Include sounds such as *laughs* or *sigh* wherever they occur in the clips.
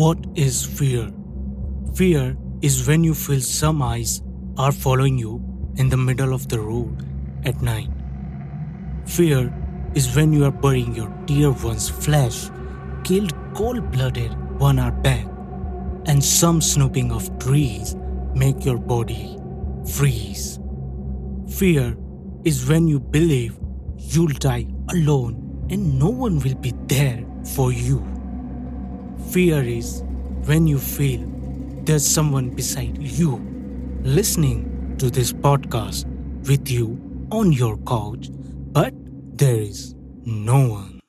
What is fear? Fear is when you feel some eyes are following you in the middle of the road at night. Fear is when you are burying your dear one's flesh, killed cold blooded one hour back, and some snooping of trees make your body freeze. Fear is when you believe you'll die alone and no one will be there for you. Fear is when you feel there's someone beside you listening to this podcast with you on your couch, but there is no one.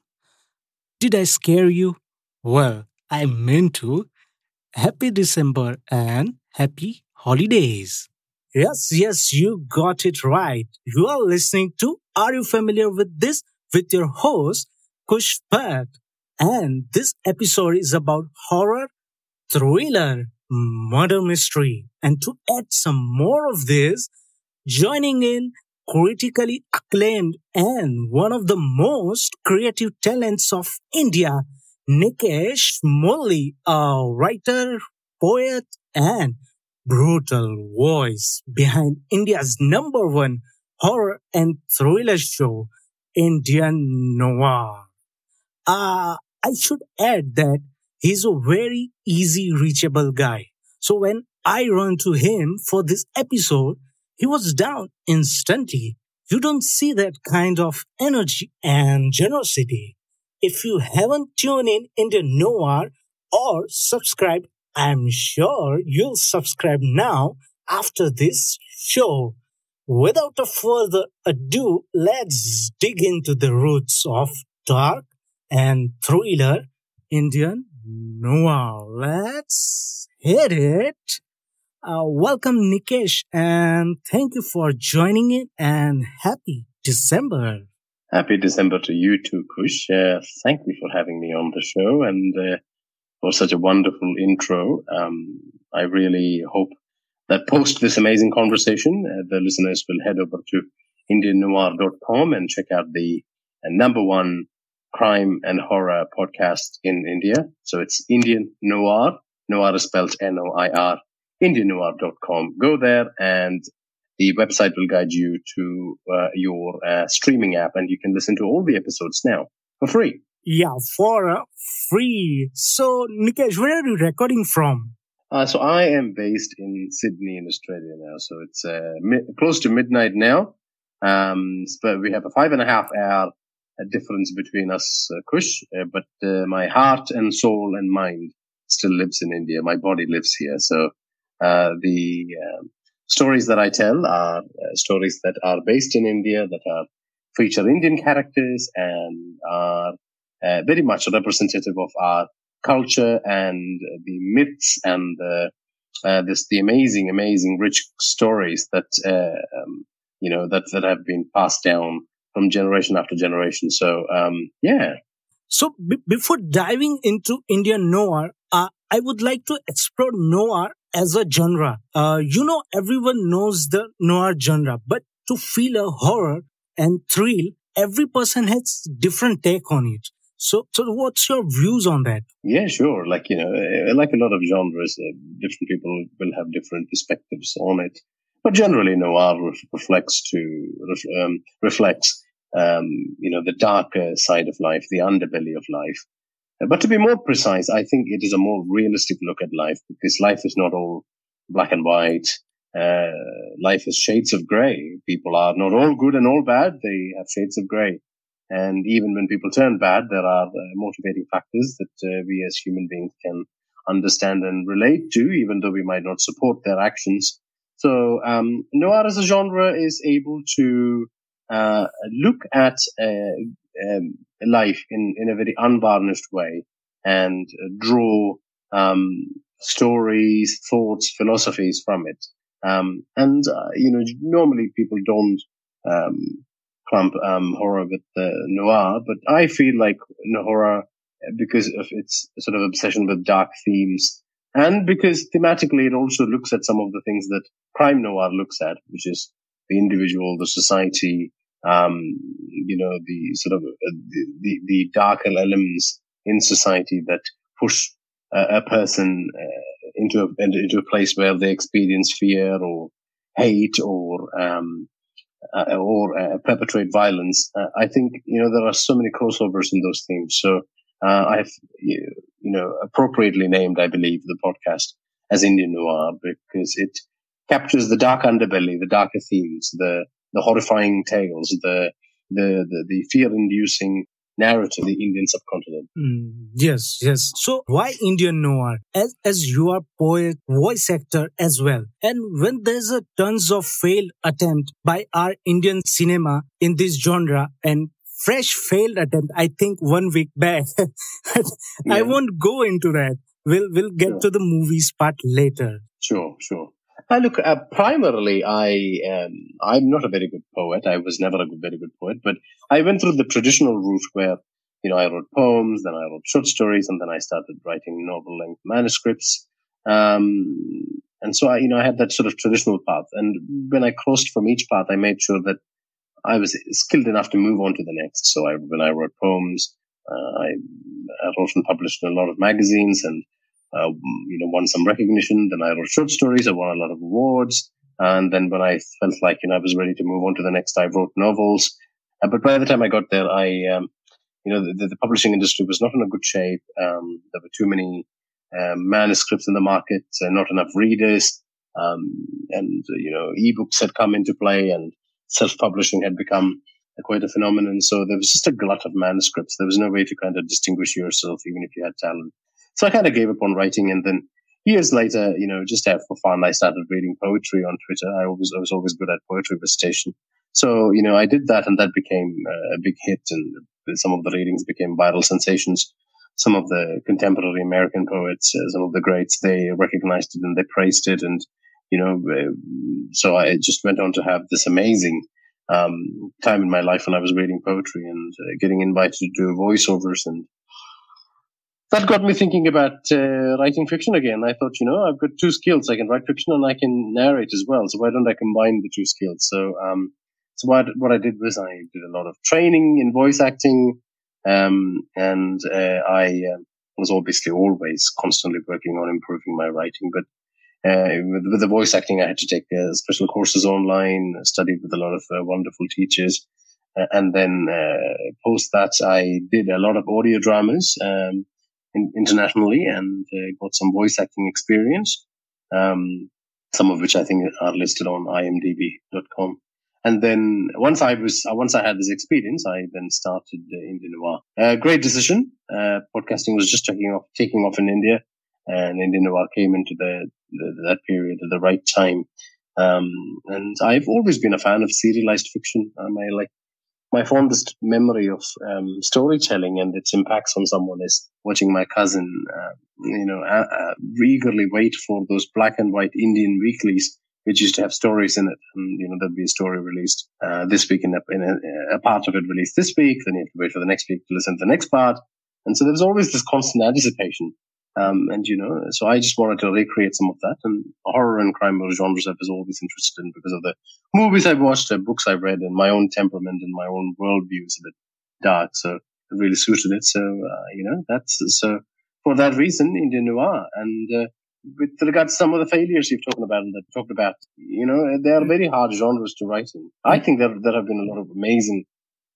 Did I scare you? Well, I meant to. Happy December and happy holidays. Yes, yes, you got it right. You are listening to Are You Familiar with This? with your host, Kush Bhatt. And this episode is about horror, thriller, murder mystery. And to add some more of this, joining in critically acclaimed and one of the most creative talents of India, Nikesh Murali, a writer, poet, and brutal voice behind India's number one horror and thriller show, Indian Noir. Uh, I should add that he's a very easy reachable guy. So when I run to him for this episode, he was down instantly. You don't see that kind of energy and generosity. If you haven't tuned in Indian Noir or subscribed, I'm sure you'll subscribe now after this show. Without a further ado, let's dig into the roots of dark and thriller Indian noir. Let's hit it. Uh, welcome, Nikesh, and thank you for joining in and happy December. Happy December to you too, Kush. Uh, thank you for having me on the show and uh, for such a wonderful intro. Um, I really hope that post this amazing conversation, uh, the listeners will head over to indiannoir.com and check out the uh, number one crime and horror podcast in India. So it's Indian Noir. Noir is spelled N-O-I-R. IndianNoir.com. Go there and the website will guide you to uh, your uh, streaming app and you can listen to all the episodes now for free. Yeah, for uh, free. So, Nikesh, where are you recording from? Uh, so I am based in Sydney in Australia now. So it's uh, mi- close to midnight now. Um, but we have a five and a half hour a difference between us, uh, Kush, uh, but uh, my heart and soul and mind still lives in India. My body lives here. So uh, the um, stories that I tell are uh, stories that are based in India, that are feature Indian characters, and are uh, very much representative of our culture and the myths and this the amazing, amazing, rich stories that um, you know that that have been passed down from generation after generation. So, um, yeah. So b- before diving into Indian noir, uh, I would like to explore noir as a genre. Uh, you know, everyone knows the noir genre, but to feel a horror and thrill, every person has different take on it. So, so what's your views on that? Yeah, sure. Like, you know, like a lot of genres, uh, different people will have different perspectives on it. But generally, noir reflects to um, reflects um, you know the darker side of life, the underbelly of life. Uh, but to be more precise, I think it is a more realistic look at life because life is not all black and white. Uh, life is shades of gray. People are not all good and all bad. They have shades of gray. And even when people turn bad, there are uh, motivating factors that uh, we as human beings can understand and relate to, even though we might not support their actions. So um, noir as a genre is able to uh, look at uh, um, life in, in a very unvarnished way and draw um, stories, thoughts, philosophies from it. Um, and uh, you know, normally people don't um, clump um, horror with noir, but I feel like horror because of its sort of obsession with dark themes and because thematically it also looks at some of the things that crime noir looks at, which is the individual, the society, um, you know, the sort of uh, the, the, the darker elements in society that push a, a person uh, into a into a place where they experience fear or hate or um, uh, or uh, perpetrate violence. Uh, I think you know there are so many crossovers in those themes. So uh, I've you know appropriately named, I believe, the podcast as Indian noir because it captures the dark underbelly, the darker themes, the the horrifying tales, the the the, the fear-inducing narrative, the Indian subcontinent. Mm, yes, yes. So why Indian noir? As as you are poet, voice actor as well, and when there's a tons of failed attempt by our Indian cinema in this genre, and fresh failed attempt, I think one week back. *laughs* I won't go into that. We'll we'll get sure. to the movies part later. Sure, sure. Uh, look, uh, primarily, I um, I'm not a very good poet. I was never a very good poet, but I went through the traditional route where you know I wrote poems, then I wrote short stories, and then I started writing novel-length manuscripts. Um, and so I, you know, I had that sort of traditional path. And when I crossed from each path, I made sure that I was skilled enough to move on to the next. So I, when I wrote poems, uh, I, wrote and published in a lot of magazines and uh, you know, won some recognition. Then I wrote short stories. I won a lot of awards. And then when I felt like, you know, I was ready to move on to the next, I wrote novels. Uh, but by the time I got there, I, um, you know, the, the, publishing industry was not in a good shape. Um, there were too many um, manuscripts in the market, uh, not enough readers. Um, and, uh, you know, ebooks had come into play and self-publishing had become quite a phenomenon. So there was just a glut of manuscripts. There was no way to kind of distinguish yourself, even if you had talent. So I kind of gave up on writing, and then years later, you know, just out for fun, I started reading poetry on Twitter. I always I was always good at poetry recitation. So you know, I did that, and that became a big hit, and some of the readings became viral sensations. Some of the contemporary American poets, uh, some of the greats, they recognized it and they praised it, and you know, uh, so I just went on to have this amazing um, time in my life when I was reading poetry and uh, getting invited to do voiceovers and that got me thinking about uh, writing fiction again. I thought, you know, I've got two skills. I can write fiction and I can narrate as well. So why don't I combine the two skills? So, um, so what, what I did was I did a lot of training in voice acting. Um, and, uh, I uh, was obviously always constantly working on improving my writing. But, uh, with, with, the voice acting, I had to take uh, special courses online, studied with a lot of uh, wonderful teachers. and then, post that, I did a lot of audio dramas. Um, in, internationally and uh, got some voice acting experience, um, some of which I think are listed on imdb.com. And then once I was, uh, once I had this experience, I then started uh, Indian Noir. Uh, great decision. Uh, podcasting was just taking off, taking off in India and Indian Noir came into the, the that period at the right time. Um, and I've always been a fan of serialized fiction. Um, I like my fondest memory of um, storytelling and its impacts on someone is watching my cousin, uh, you know, uh, uh, eagerly wait for those black and white Indian weeklies, which used to have stories in it. And, you know, there'd be a story released uh, this week and a, a, part of it released this week. Then you have to wait for the next week to listen to the next part. And so there was always this constant anticipation. Um, and you know, so I just wanted to recreate some of that. And horror and crime genres I was always interested in because of the movies I've watched, the books I've read, and my own temperament and my own worldview is a bit dark, so it really suited it. So uh, you know, that's so for that reason, Indian noir. And uh, with regard to some of the failures you've talked about and that talked about, you know, they are very hard genres to write in. I think there there have been a lot of amazing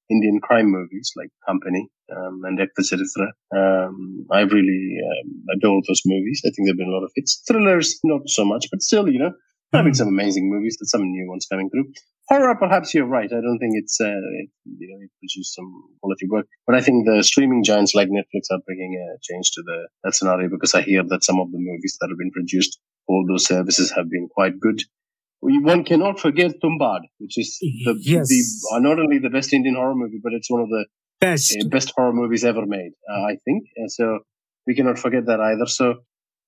Indian crime movies like Company um, and Ek Vicharitra. Um, I really um, adore those movies. I think there have been a lot of hits. Thrillers, not so much, but still, you know, there have been some amazing movies. There's some new ones coming through. Horror, perhaps you're right. I don't think it's, uh, it, you know, it produced some quality work. But I think the streaming giants like Netflix are bringing a change to the that scenario because I hear that some of the movies that have been produced, all those services have been quite good one cannot forget Tumbad, which is the, yes. the uh, not only the best Indian horror movie, but it's one of the best uh, best horror movies ever made. Uh, I think, and so we cannot forget that either. So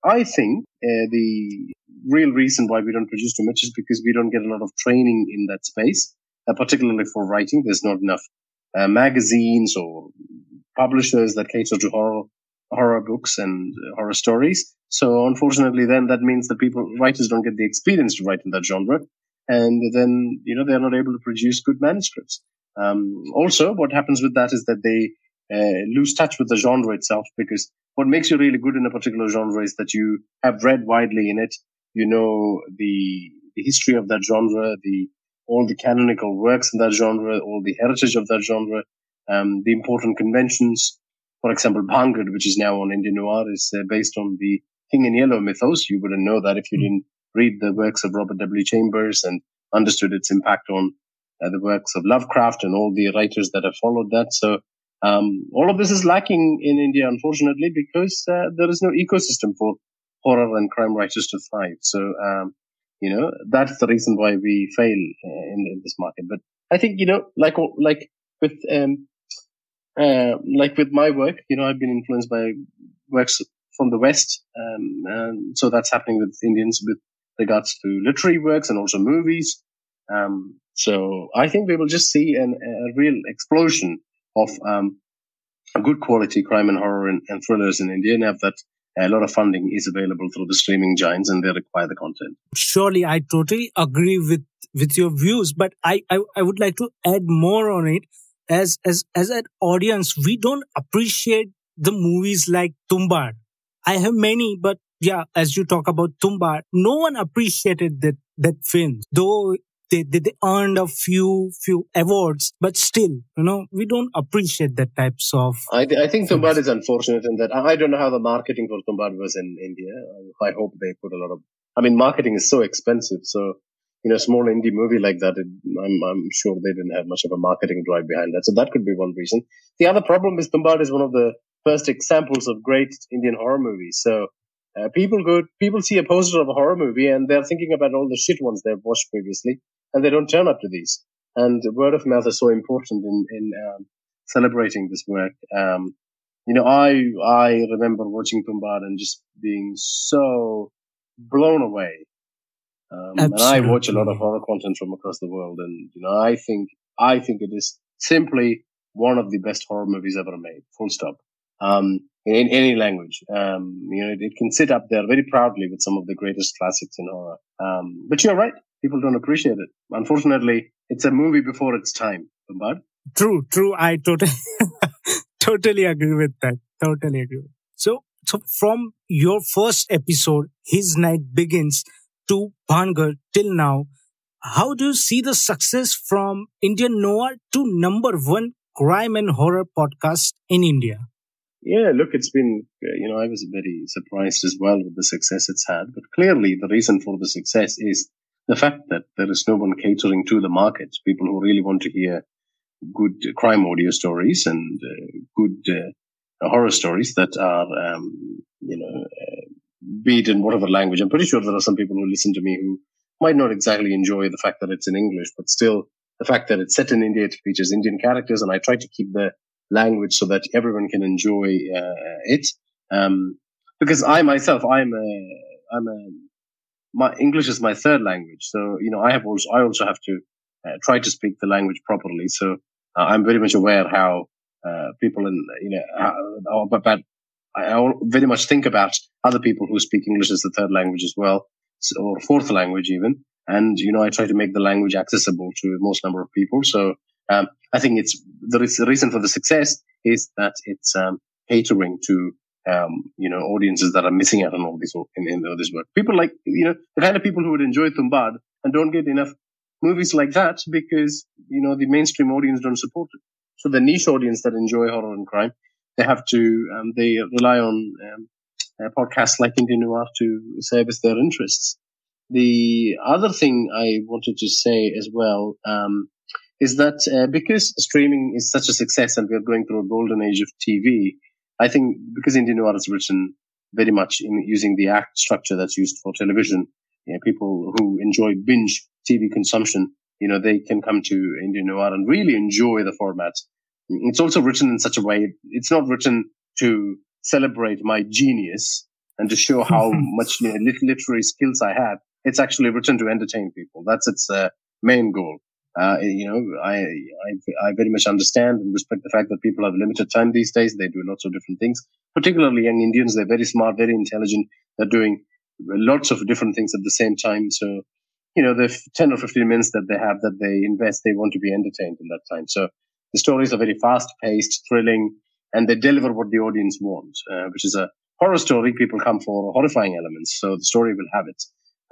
I think uh, the real reason why we don't produce too much is because we don't get a lot of training in that space, uh, particularly for writing. There's not enough uh, magazines or publishers that cater to horror horror books and horror stories. So unfortunately, then that means that people, writers don't get the experience to write in that genre. And then, you know, they're not able to produce good manuscripts. Um, also, what happens with that is that they uh, lose touch with the genre itself because what makes you really good in a particular genre is that you have read widely in it. You know the the history of that genre, the all the canonical works in that genre, all the heritage of that genre, um, the important conventions. For example, Bhangar, which is now on Indian Noir, is uh, based on the King in Yellow mythos. You wouldn't know that if you hmm. didn't read the works of Robert W. Chambers and understood its impact on uh, the works of Lovecraft and all the writers that have followed that. So um, all of this is lacking in India, unfortunately, because uh, there is no ecosystem for horror and crime writers to thrive. So, um, you know, that's the reason why we fail uh, in, in, this market. But I think, you know, like, like with, um, uh, like with my work, you know, I've been influenced by works from the West. Um, and so that's happening with Indians with regards to literary works and also movies. Um, so I think we will just see an, a real explosion of um, good quality crime and horror and, and thrillers in India now that a lot of funding is available through the streaming giants and they require the content. Surely, I totally agree with, with your views, but I, I, I would like to add more on it. As, as, as an audience, we don't appreciate the movies like Tumbad. I have many, but yeah, as you talk about Tumbad, no one appreciated that, that film, though they, they, they earned a few, few awards, but still, you know, we don't appreciate that types of. I, th- I think Tumbad is unfortunate in that I don't know how the marketing for Tumbad was in India. I hope they put a lot of, I mean, marketing is so expensive. So, you know, small indie movie like that, it, I'm, I'm sure they didn't have much of a marketing drive behind that. So that could be one reason. The other problem is Tumbad is one of the first examples of great Indian horror movies. So, uh, people go, people see a poster of a horror movie and they're thinking about all the shit ones they've watched previously and they don't turn up to these. And word of mouth is so important in, in um, celebrating this work. Um, you know, I, I remember watching Tumbad and just being so blown away. Um, and I watch a lot of horror content from across the world. And, you know, I think, I think it is simply one of the best horror movies ever made, full stop. Um, in any language. Um, you know, it, it, can sit up there very proudly with some of the greatest classics in horror. Um, but you're right people don't appreciate it. Unfortunately, it's a movie before its time. But true, true. I totally, *laughs* totally agree with that. Totally agree. So, so from your first episode, His Night Begins to Bhangar till now, how do you see the success from Indian Noir to number one crime and horror podcast in India? Yeah, look, it's been, you know, I was very surprised as well with the success it's had. But clearly, the reason for the success is the fact that there is no one catering to the market, people who really want to hear good crime audio stories and uh, good uh, horror stories that are, um, you know, uh, be it in whatever language. I'm pretty sure there are some people who listen to me who might not exactly enjoy the fact that it's in English, but still the fact that it's set in India, it features Indian characters, and I try to keep the language so that everyone can enjoy uh, it. Um, because I myself, I'm a, I'm a my English is my third language. So, you know, I have also, I also have to uh, try to speak the language properly. So uh, I'm very much aware how uh, people in, you know, how, but I very much think about other people who speak English as the third language as well, or fourth language even. And, you know, I try to make the language accessible to the most number of people. So, um, I think it's the, the reason for the success is that it's, um, catering to um, you know, audiences that are missing out on all this in, in all this work. People like, you know, the kind of people who would enjoy Tumbad and don't get enough movies like that because, you know, the mainstream audience don't support it. So the niche audience that enjoy horror and crime, they have to, um, they rely on um, uh, podcasts like Indian Noir to service their interests. The other thing I wanted to say as well um, is that uh, because streaming is such a success and we're going through a golden age of TV, I think because Indian noir is written very much in using the act structure that's used for television, you know, people who enjoy binge TV consumption, you know, they can come to Indian noir and really enjoy the format. It's also written in such a way, it's not written to celebrate my genius and to show how *laughs* much literary skills I have. It's actually written to entertain people. That's its uh, main goal. Uh, you know, I, I, I very much understand and respect the fact that people have limited time these days. They do lots of different things, particularly young Indians. They're very smart, very intelligent. They're doing lots of different things at the same time. So, you know, the 10 or 15 minutes that they have that they invest, they want to be entertained in that time. So the stories are very fast paced, thrilling. and they deliver what the audience wants, uh, which is a horror story. People come for horrifying elements, so the story will have it.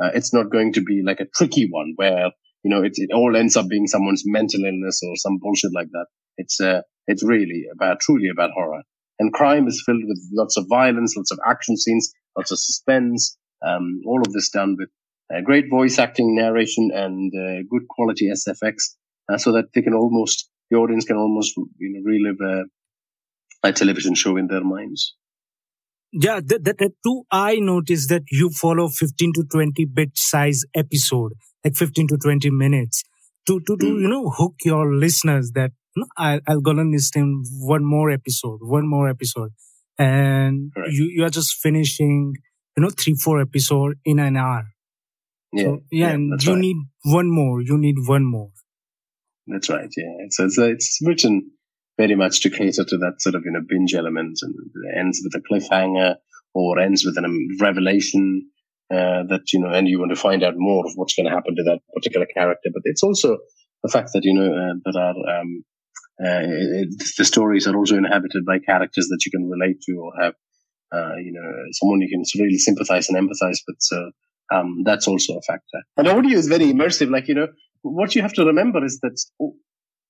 Uh, it's not going to be like a tricky one where you know it, it all ends up being someone's mental illness or some bullshit like that. It's uh, it's really about truly about horror. And crime is filled with lots of violence, lots of action scenes, lots of suspense. Um, all of this done with uh, great voice acting, narration, and uh, good quality SFX, uh, so that they can almost the audience can almost you know relive a, a television show in their minds. Yeah, that, that, that too. I noticed that you follow 15 to 20 bit size episode, like 15 to 20 minutes, to to to mm. you know hook your listeners that I, I'll gonna listen one more episode, one more episode, and you you are just finishing, you know, three four episode in an hour. Yeah, so, yeah, yeah, and you right. need one more. You need one more. That's right. Yeah, so it's it's written very much to cater to that sort of you know binge element, and ends with a cliffhanger or ends with a revelation uh, that you know, and you want to find out more of what's going to happen to that particular character. But it's also the fact that you know uh, there are um, uh, it, the stories are also inhabited by characters that you can relate to or have, uh, you know, someone you can really sympathize and empathize with. So um, that's also a factor. And audio is very immersive. Like you know, what you have to remember is that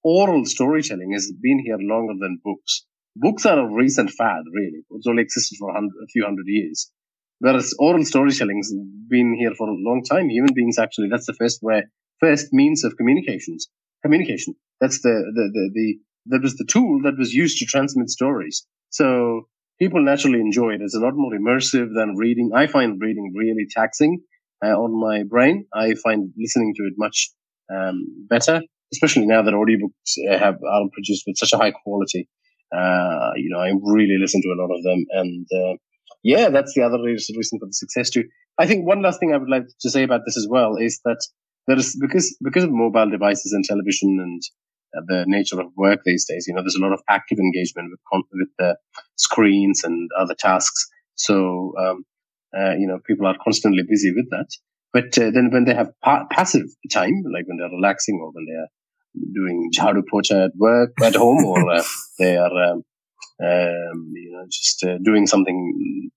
oral storytelling has been here longer than books. Books are a recent fad, really. It's only existed for a, few hundred years. Whereas oral storytelling's been here for a long time. Human beings actually, that's the first way, first means of communications communication. That's the, the, the, the, that was the tool that was used to transmit stories. So people naturally enjoy it. It's a lot more immersive than reading. I find reading really taxing uh, on my brain. I find listening to it much um, better, especially now that audiobooks uh, have are produced with such a high quality. Uh, you know, I really listen to a lot of them, and uh, yeah, that's the other reason for the success too. I think one last thing I would like to say about this as well is that there is because because of mobile devices and television and uh, the nature of work these days. You know, there's a lot of active engagement with with the screens and other tasks. So um, uh, you know, people are constantly busy with that. But uh, then when they have pa- passive time, like when they're relaxing or when they're doing jhadu pocha at work at home, or uh, *laughs* they are um, um, you know just uh, doing something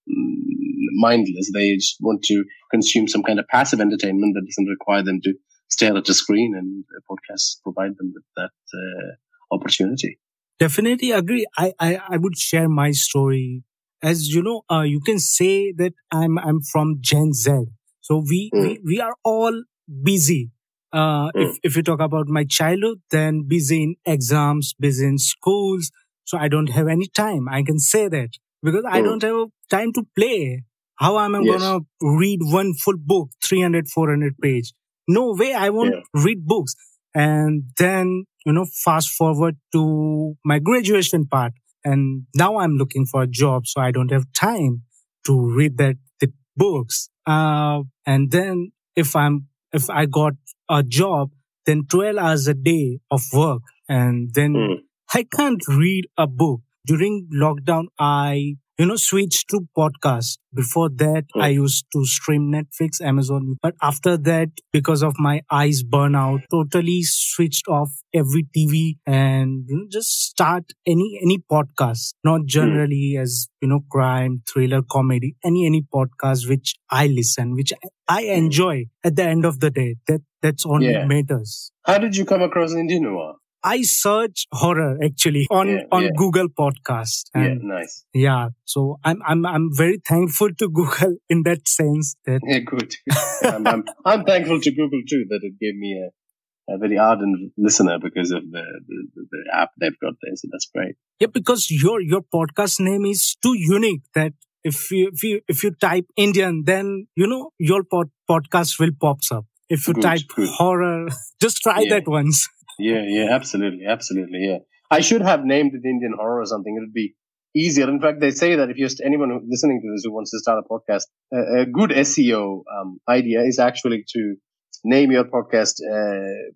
mindless. They just want to consume some kind of passive entertainment that doesn't require them to stare at a screen, and podcasts provide them with that uh, opportunity. Definitely agree. I, I, I would share my story. As you know, uh, you can say that I'm I'm from Gen Z. So we mm. we, we are all busy. Uh, mm. if if you talk about my childhood, then busy in exams, busy in schools. So I don't have any time. I can say that because mm. I don't have time to play. How am I yes. gonna read one full book, 300, 400 page? No way. I won't yeah. read books. And then, you know, fast forward to my graduation part. And now I'm looking for a job. So I don't have time to read that the books. Uh, and then if I'm, if I got a job, then 12 hours a day of work. And then mm. I can't read a book. During lockdown, I you know, switch to podcast. Before that, oh. I used to stream Netflix, Amazon. But after that, because of my eyes burnout, totally switched off every TV and you know, just start any, any podcast, not hmm. generally mm. as, you know, crime, thriller, comedy, any, any podcast which I listen, which I hmm. enjoy at the end of the day. That, that's all yeah. matters. How did you come across Indian noir? I search horror actually on yeah, on yeah. Google Podcast. And yeah, nice. Yeah, so I'm I'm I'm very thankful to *laughs* Google in that sense. That yeah, good. *laughs* I'm, I'm, I'm thankful to Google too that it gave me a, a very ardent listener because of the, the, the app they've got there. So that's great. Yeah, because your your podcast name is too unique that if you if you if you type Indian, then you know your pod, podcast will pops up. If you good, type good. horror, *laughs* just try yeah. that once. Yeah, yeah, absolutely, absolutely, yeah. I should have named it Indian horror or something. It would be easier. In fact, they say that if you're anyone who, listening to this who wants to start a podcast, a, a good SEO um, idea is actually to name your podcast, uh,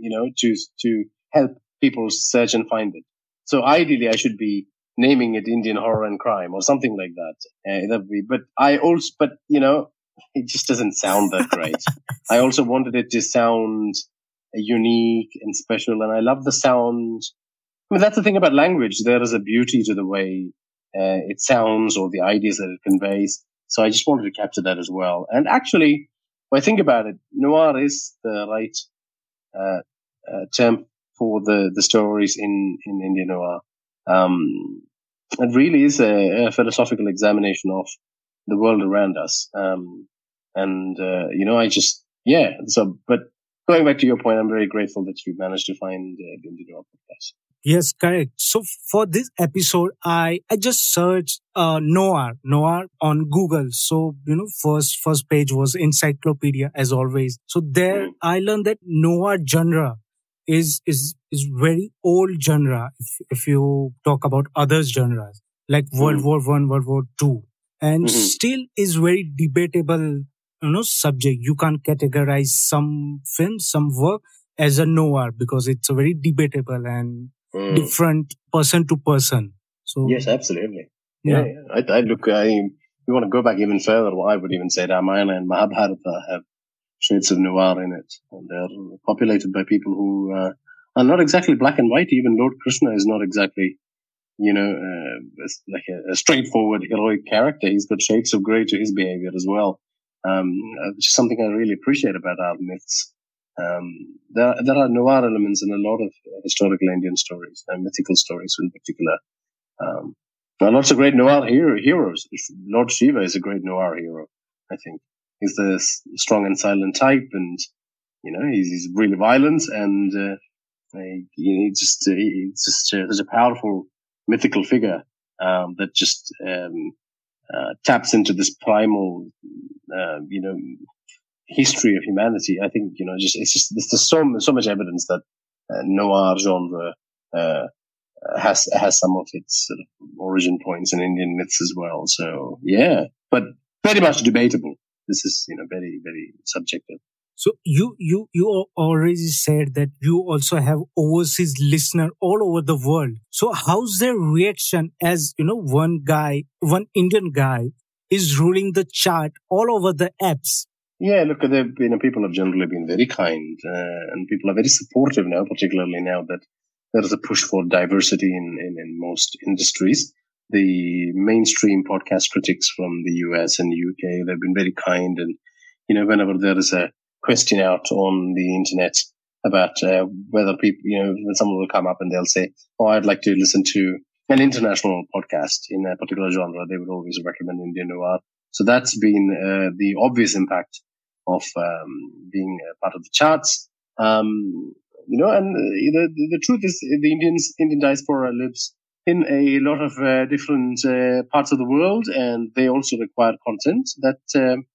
you know, to to help people search and find it. So ideally, I should be naming it Indian horror and crime or something like that. Uh, that be, but I also, but you know, *laughs* it just doesn't sound that great. *laughs* I also wanted it to sound unique and special. And I love the sound I mean, that's the thing about language. There is a beauty to the way uh, it sounds or the ideas that it conveys. So I just wanted to capture that as well. And actually, when I think about it, noir is the right uh, uh, term for the, the stories in, in Indian noir. Um, it really is a, a, philosophical examination of the world around us. Um, and, uh, you know, I just, yeah. So, but going back to your point, I'm very grateful that you managed to find uh, noir podcast. Yes, correct. So for this episode, I, I just searched, uh, Noir, Noir on Google. So, you know, first, first page was encyclopedia as always. So there mm. I learned that Noir genre is, is, is very old genre. If, if you talk about other genres like World mm. War One, World War Two, and mm-hmm. still is very debatable, you know, subject. You can't categorize some film, some work as a noir because it's a very debatable and mm. different person to person. So yes, absolutely. Yeah, yeah. yeah. I, I, look. I you want to go back even further. Well, I would even say Ramayana and Mahabharata have shades of noir in it, and they're populated by people who uh, are not exactly black and white. Even Lord Krishna is not exactly, you know, uh, like a, a, straightforward heroic character. He's got shades of grey to his behavior as well, um, which is something I really appreciate about our myths. Um, there, there are noir elements in a lot of historical Indian stories and mythical stories in particular. Um, there are lots of great noir hero, heroes. Lord Shiva is a great noir hero, I think. He's the strong and silent type, and you know he's, he's really violent, and uh, he, he just uh, he's just uh, such a powerful mythical figure um, that just um, uh, taps into this primal, uh, you know, history of humanity, I think you know, just it's just there's so so much evidence that uh, noir genre uh, has has some of its sort of origin points in Indian myths as well. So yeah, but very much debatable. This is you know very very subjective. So you you you already said that you also have overseas listener all over the world. So how's their reaction as you know one guy, one Indian guy is ruling the chart all over the apps yeah, look, you know, people have generally been very kind, uh, and people are very supportive now, particularly now that there is a push for diversity in, in, in, most industries. The mainstream podcast critics from the US and UK, they've been very kind. And, you know, whenever there is a question out on the internet about uh, whether people, you know, someone will come up and they'll say, Oh, I'd like to listen to an international podcast in a particular genre, they would always recommend Indian Noir. So that's been uh, the obvious impact of um, being part of the charts. Um, you know, and uh, the, the truth is, the Indians Indian diaspora lives in a lot of uh, different uh, parts of the world, and they also require content that um,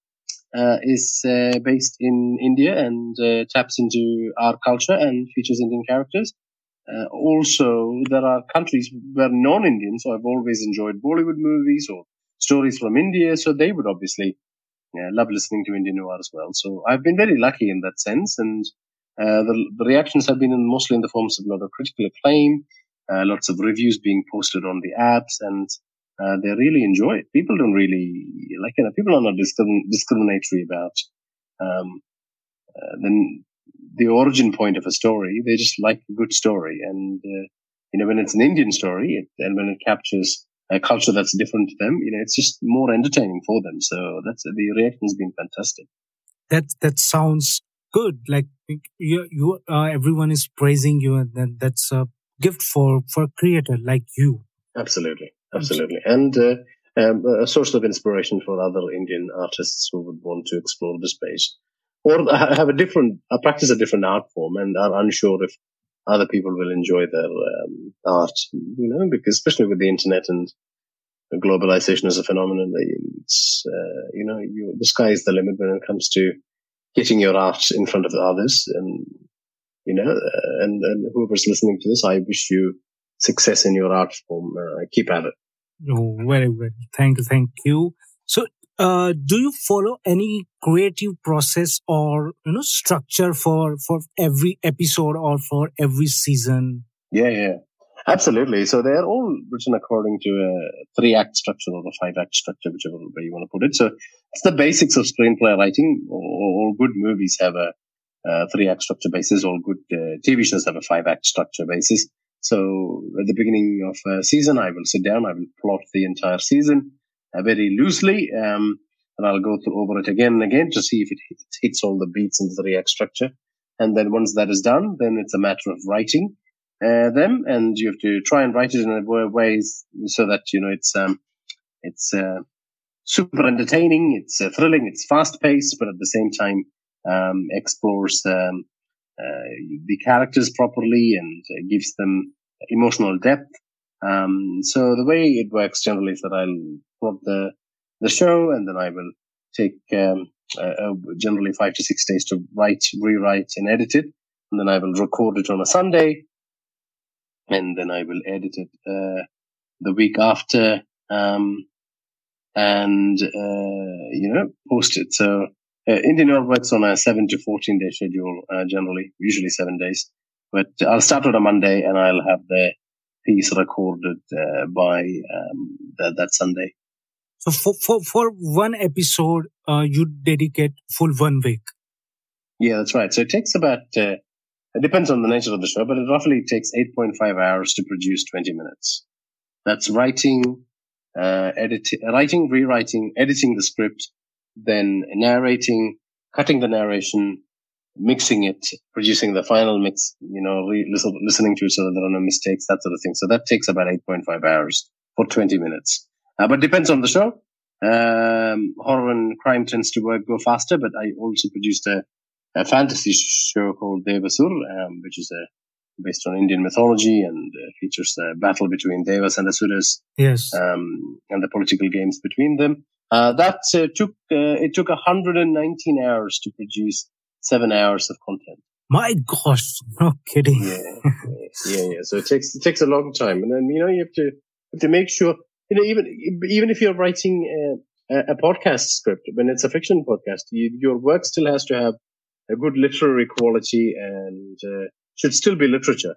uh, is uh, based in India and uh, taps into our culture and features Indian characters. also, there are countries where non-Indians have always enjoyed Bollywood movies or stories from India, so they would obviously love listening to Indian noir as well. So I've been very lucky in that sense, and uh, the, the, reactions have been in, mostly in the forms of a lot of critical acclaim, uh, lots of reviews being posted on the apps, and uh, they really enjoy it. People don't really like you know people are not discrimin- discriminatory about um, uh, the the origin point of a story. They just like a good story, and uh, you know when it's an Indian story, it, and when it captures a culture that's different to them, you know, it's just more entertaining for them. So that's the reaction's been fantastic. That that sounds good. Like you, you, uh, everyone is praising you, and that, that's a gift for for a creator like you. Absolutely, absolutely, and uh, um, a source of inspiration for other Indian artists who would want to explore the space or have a different, uh, practice a different art form, and are unsure if other people will enjoy their um, art, you know, because especially with the internet and globalization as a phenomenon, it's, uh, you know, you, the sky is the limit when it comes to getting your art in front of others. And, you know, uh, and, and whoever's listening to this, I wish you success in your art form. Uh, keep at it. Oh, very well. Thank you. Thank you. So uh, do you follow any creative process or you know structure for for every episode or for every season yeah yeah absolutely so they're all written according to a three act structure or a five act structure whichever way you want to put it so it's the basics of screenplay writing all, good movies have a, a three act structure basis all good uh, tv shows have a five act structure basis So at the beginning of a season, I will sit down, I will plot the entire season uh, very loosely, um, and I'll go through over it again and again to see if it hits all the beats in the three act structure. And then once that is done, then it's a matter of writing uh, them, and you have to try and write it in a way so that you know it's um, it's uh, super entertaining, it's uh, thrilling, it's fast paced, but at the same time um, explores um, uh, the characters properly and uh, gives them emotional depth. Um, so the way it works generally is that I'll plot the the show, and then I will take um, uh, generally five to six days to write, rewrite, and edit it, and then I will record it on a Sunday, and then I will edit it uh, the week after, um, and uh, you know post it. So uh, Indian Noir works on a seven to fourteen day schedule uh, generally, usually seven days. But I'll start on a Monday and I'll have the piece recorded uh, by um, that, that Sunday. So for for, for one episode, uh, you dedicate full one week. Yeah, that's right. So it takes about uh, it depends on the nature of the show, but it roughly takes 8.5 hours to produce 20 minutes. That's writing, uh, editing, writing, rewriting, editing the script, then narrating, cutting the narration, mixing it, producing the final mix, you know, re- listen, listening to it so that there are no mistakes, that sort of thing. So that takes about 8.5 hours for 20 minutes. Uh, but depends on the show. Um, horror and crime tends to work, go faster, but I also produced a a fantasy show called Devasur, um, which is a, based on Indian mythology and uh, features a battle between Devas and Asuras. Yes. Um, and the political games between them. Uh, that uh, took uh, it took 119 hours to produce seven hours of content. My gosh, no kidding. Yeah, yeah, yeah. So it takes it takes a long time, and then you know you have to have to make sure you know even even if you're writing a, a podcast script when it's a fiction podcast, you, your work still has to have a good literary quality and uh, should still be literature.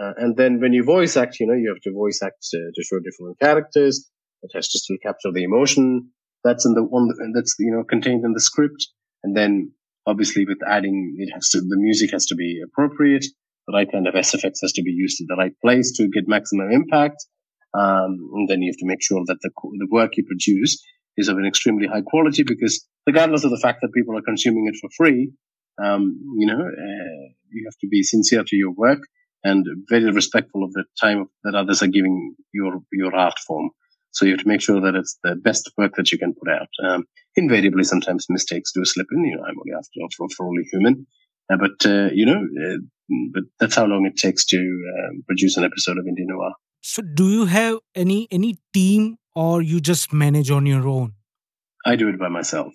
Uh, and then when you voice act, you know, you have to voice act uh, to show different characters. It has to still capture the emotion that's in the one that's you know contained in the script. And then obviously with adding, it has to the music has to be appropriate. The right kind of SFX has to be used at the right place to get maximum impact. Um, and then you have to make sure that the the work you produce is of an extremely high quality because regardless of the fact that people are consuming it for free, um, you know, uh, you have to be sincere to your work and very respectful of the time that others are giving your your art form. So you have to make sure that it's the best work that you can put out. Um, invariably, sometimes mistakes do slip in. You know, I'm only after all, for only human. Uh, but uh, you know, uh, but that's how long it takes to um, produce an episode of Indian Noir. So, do you have any any team, or you just manage on your own? I do it by myself.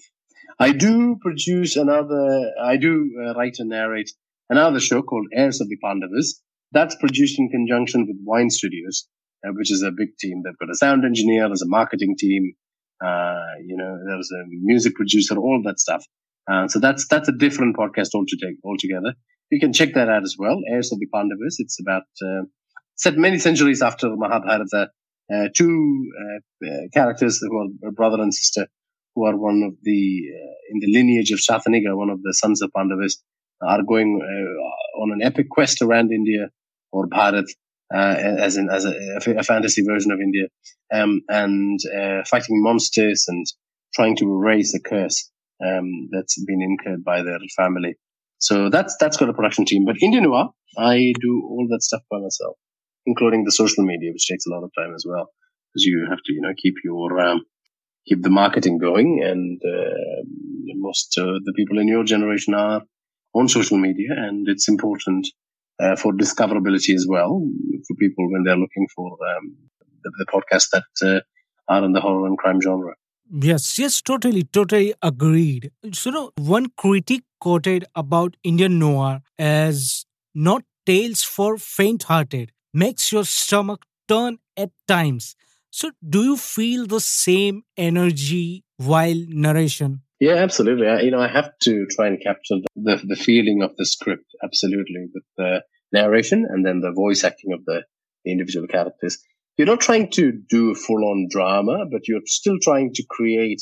I do produce another, I do uh, write and narrate another show called Heirs of the Pandavas. That's produced in conjunction with Wine Studios, which is a big team. They've got a sound engineer, there's a marketing team, uh, you know, there's a music producer, all that stuff. Uh, so that's that's a different podcast altogether. You can check that out as well. Heirs of the Pandavas. It's about uh, set many centuries after Mahabharata. Uh, two characters who are brother and sister who are one of the uh, in the lineage of Shatanika, one of the sons of Pandavas, are going uh, on an epic quest around India or Bharat, uh, as in as a, a, fantasy version of India, um, and uh, fighting monsters and trying to erase the curse um, that's been incurred by their family. So that's that's got a production team. But Indian Noir, I do all that stuff by myself, including the social media, which takes a lot of time as well, because you have to you know keep your um, keep the marketing going. And uh, most uh, the people in your generation are on social media, and it's important uh, for discoverability as well for people when they're looking for um, the, the podcasts that uh, are in the horror and crime genre. Yes, yes, totally, totally agreed. So, you know, one critic quoted about Indian noir as not tales for faint-hearted, makes your stomach turn at times. So, do you feel the same energy while narration? Yeah, absolutely. I, you know, I have to try and capture the, the feeling of the script, absolutely, with the narration and then the voice acting of the individual characters. You're not trying to do full on drama, but you're still trying to create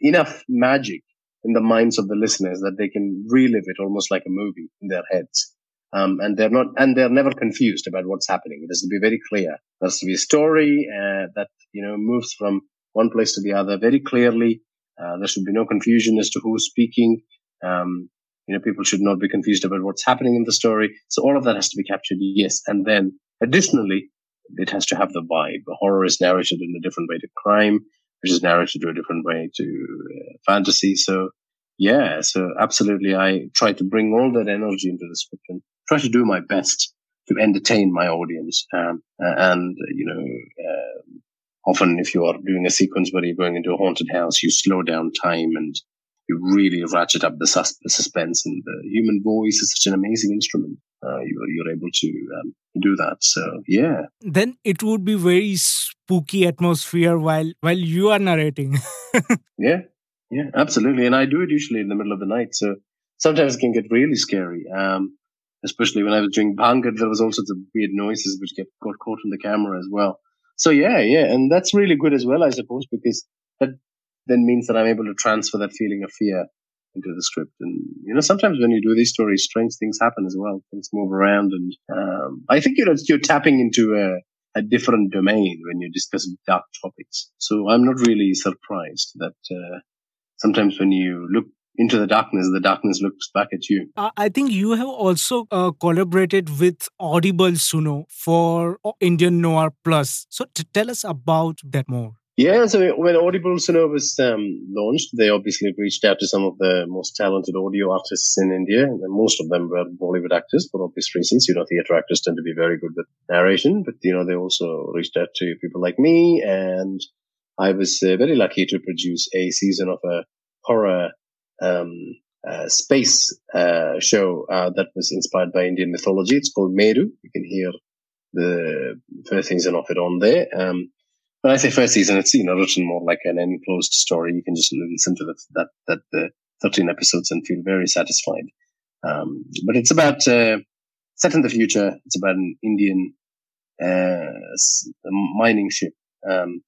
enough magic in the minds of the listeners that they can relive it almost like a movie in their heads. Um, and they're not, and they're never confused about what's happening. It has to be very clear. There has to be a story uh, that you know moves from one place to the other very clearly. Uh, there should be no confusion as to who's speaking. Um, you know, people should not be confused about what's happening in the story. So all of that has to be captured. Yes, and then additionally, it has to have the vibe. The horror is narrated in a different way to crime, which is narrated in a different way to uh, fantasy. So yeah, so absolutely, I try to bring all that energy into the script and try to do my best to entertain my audience. Um, and you know, uh, often if you are doing a sequence where you're going into a haunted house, you slow down time and you really ratchet up the, sus- the suspense. And the human voice is such an amazing instrument. Uh, you're, you're able to um, do that. So yeah. Then it would be very spooky atmosphere while while you are narrating. *laughs* yeah, yeah, absolutely. And I do it usually in the middle of the night. So sometimes it can get really scary. Um, especially when I was doing Bhangarh, there was all sorts of weird noises which get got caught on the camera as well. So yeah, yeah, and that's really good as well, I suppose, because that then means that I'm able to transfer that feeling of fear into the script. And you know, sometimes when you do these stories, strange things happen as well. Things move around, and um, I think you know you're tapping into a, a different domain when you discuss dark topics. So I'm not really surprised that uh, sometimes when you look into the darkness, the darkness looks back at you. I think you have also uh, collaborated with Audible Suno for uh, Indian Noir Plus. So t- tell us about that more. Yeah, so when Audible Suno was um, launched, they obviously reached out to some of the most talented audio artists in India, and most of them were Bollywood actors for obvious reasons. You know, theatre actors tend to be very good with narration, but you know, they also reached out to people like me, and I was uh, very lucky to produce a season of a horror um, uh, space uh, show uh, that was inspired by Indian mythology. It's called Meru. You can hear the first season of it on there. Um, when I say first season, it's you know written more like an enclosed story. You can just listen to the, that that the thirteen episodes and feel very satisfied. Um, but it's about uh, set in the future. It's about an Indian uh, mining ship um,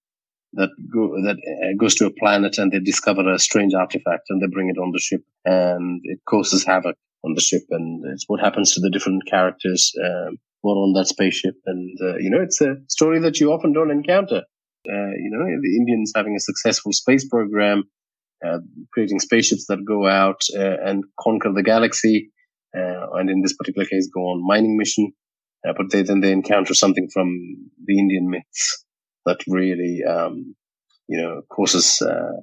that go, that uh, goes to a planet and they discover a strange artifact and they bring it on the ship and it causes havoc on the ship and it's what happens to the different characters um, who are on that spaceship and uh, you know it's a story that you often don't encounter. Uh, you know the indians having a successful space program uh, creating spaceships that go out uh, and conquer the galaxy uh, and in this particular case go on mining mission but they then they encounter something from the indian myths that really, um, you know, causes uh,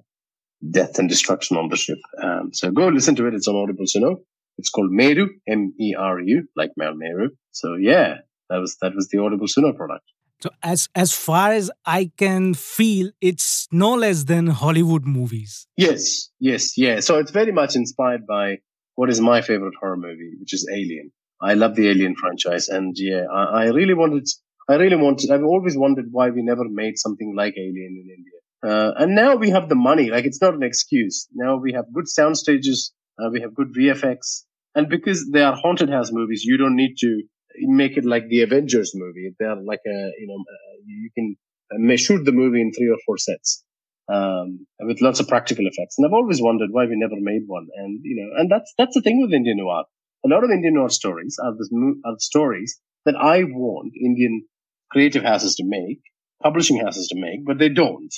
death and destruction on the ship. Um, so go listen to it. It's on Audible You know, It's called Meru, M-E-R-U, like Mount Meru. So yeah, that was that was the Audible Suno product. So as as far as I can feel, it's no less than Hollywood movies. Yes, yes, yeah. So it's very much inspired by what is my favorite horror movie, which is Alien. I love the Alien franchise, and yeah, I, I really wanted I really wanted, I've always wondered why we never made something like Alien in India. Uh, and now we have the money. Like it's not an excuse. Now we have good sound stages. Uh, we have good VFX. And because they are haunted house movies, you don't need to make it like the Avengers movie. They're like a, you know, uh, you can uh, shoot the movie in three or four sets. Um, with lots of practical effects. And I've always wondered why we never made one. And, you know, and that's, that's the thing with Indian noir. A lot of Indian noir stories are the, are stories that I want Indian creative houses to make, publishing houses to make, but they don't.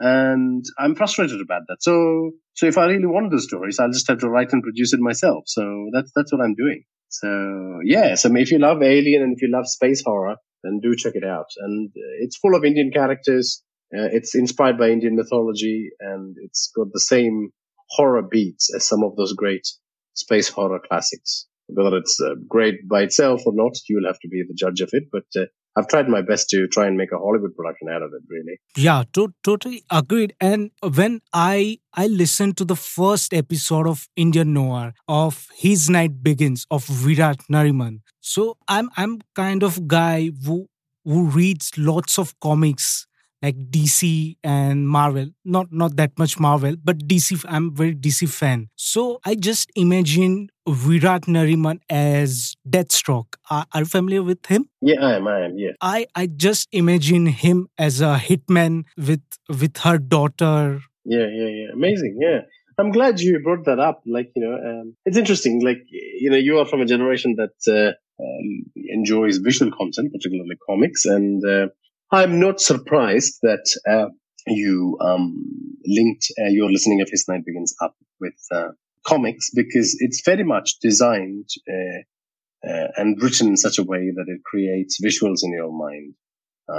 And I'm frustrated about that. So, so if I really want those stories, I'll just have to write and produce it myself. So that's, that's what I'm doing. So yeah, so if you love Alien and if you love space horror, then do check it out. And it's full of Indian characters. Uh, it's inspired by Indian mythology and it's got the same horror beats as some of those great space horror classics. Whether it's uh, great by itself or not, you'll have to be the judge of it. But uh, I've tried my best to try and make a Hollywood production out of it, really. Yeah, to- totally agreed. And when I I listened to the first episode of Indian Noir of His Night Begins of Virat Nariman, so I'm I'm kind of guy who who reads lots of comics like DC and Marvel. Not not that much Marvel, but DC. I'm very DC fan. So I just imagine Virat Nariman as Deathstroke. Are, are you familiar with him? Yeah, I am. I am. Yeah. I I just imagine him as a hitman with with her daughter. Yeah, yeah, yeah. Amazing. Yeah. I'm glad you brought that up. Like, you know, um, it's interesting. Like, you know, you are from a generation that uh, um, enjoys visual content, particularly comics, and uh, I'm not surprised that uh, you um, linked uh, your listening of His Night Begins up with uh, comics because it's very much designed uh, and written in such a way that it creates visuals in your mind.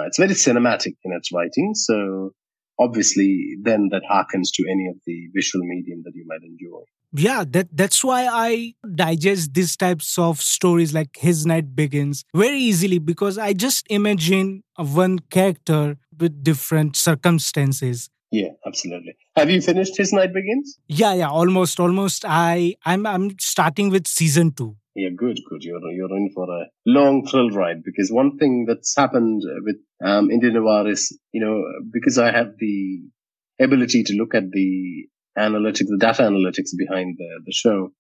it's very cinematic in its writing, so obviously then that harkens to any of the visual medium that you might enjoy yeah that that's why i digest these types of stories like his night begins very easily because i just imagine one character with different circumstances. Yeah absolutely. Have you finished his night begins? Yeah yeah almost almost. I i'm i'm starting with season 2 yeah, good, good. You're you're in for a long thrill ride because one thing that's happened with um, Indian noir is, you know, because I have the ability to look at the analytics, the data analytics behind the the show.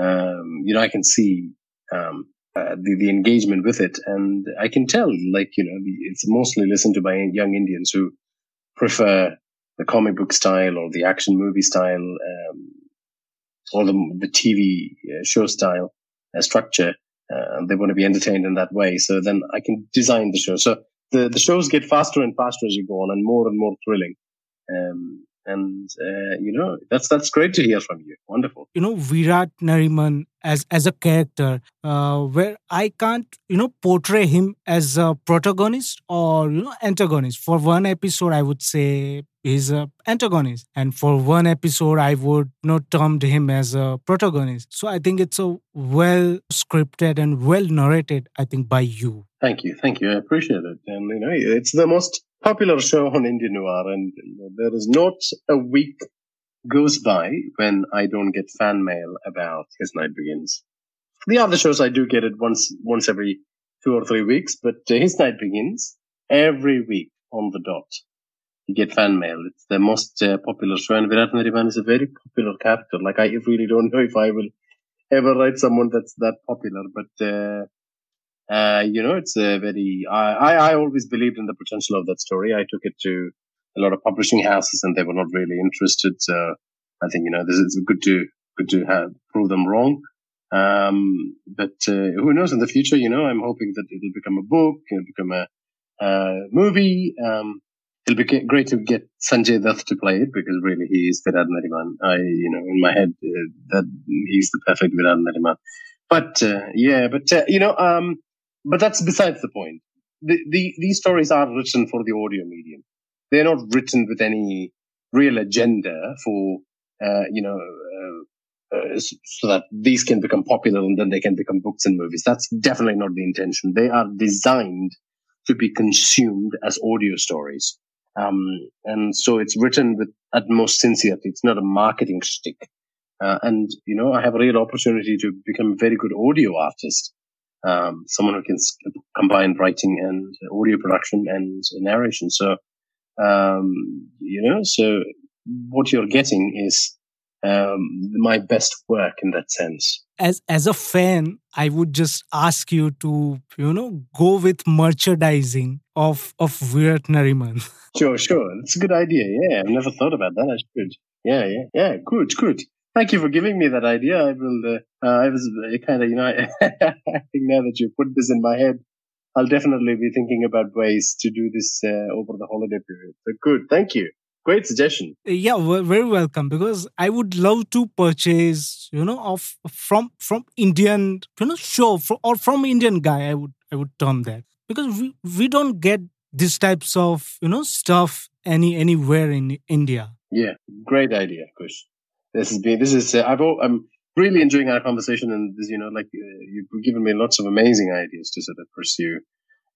Um, you know, I can see um, uh, the the engagement with it, and I can tell, like, you know, it's mostly listened to by young Indians who prefer the comic book style or the action movie style, um, or the the TV uh, show style structure. Uh, they want to be entertained in that way. So then I can design the show. So the, the shows get faster and faster as you go on and more and more thrilling. Um, and uh, you know that's that's great to hear from you. Wonderful. You know virat nariman as as a character uh, where i can't you know portray him as a protagonist or you know antagonist. For one episode i would say he's a antagonist. And for one episode i would not termed him as a protagonist. So i think it's a well scripted and well narrated i think by you. Thank you. Thank you. I appreciate it. And you know it's the most popular show on indian noir and you know, there is not a week goes by when i don't get fan mail about his night begins the other shows i do get it once once every two or three weeks but uh, his night begins every week on the dot you get fan mail. It's the most uh, popular show, and Virat Nariman is a very popular character. Like I really don't know if I will ever write someone that's that popular, but uh, uh, you know, it's a very. I, I always believed in the potential of that story. I took it to a lot of publishing houses, and they were not really interested. So I think you know this is good to good to have prove them wrong. Um, but uh, who knows in the future? You know, I'm hoping that it'll become a book, it'll become a uh, movie. Um, it'll be great to get Sanjay Dutt to play it because really he is Virat Nariman. I, you know, in my head, uh, that he's the perfect Virat Nariman. But uh, yeah, but you know, um, but that's besides the point. The, the these stories are written for the audio medium. They're not written with any real agenda for uh, you know. Uh, uh, so that these can become popular and then they can become books and movies. That's definitely not the intention. They are designed to be consumed as audio stories. Um, and so it's written with utmost sincerity. It's not a marketing stick. Uh, and, you know, I have a real opportunity to become a very good audio artist. Um, someone who can combine writing and audio production and narration. So, um, you know, so what you're getting is um, my best work in that sense. As as a fan, I would just ask you to you know go with merchandising of of Virat Nariman. *laughs* Sure, sure, it's a good idea. Yeah, I've never thought about that. I should. Yeah, yeah, yeah. Good, good. Thank you for giving me that idea. I will. Uh, uh, I was kind of, you know, *laughs* I, think now that you put this in my head, I'll definitely be thinking about ways to do this uh, over the holiday period. So good. Thank you. Great suggestion. Yeah, very welcome. Because I would love to purchase, you know, of from from Indian, you know, show or from Indian guy. I would I would term that because we we don't get these types of you know stuff any anywhere in India. Yeah, great idea, Kush. This is this is uh, I've I'm really enjoying our conversation, and this, you know, like uh, you've given me lots of amazing ideas to sort of pursue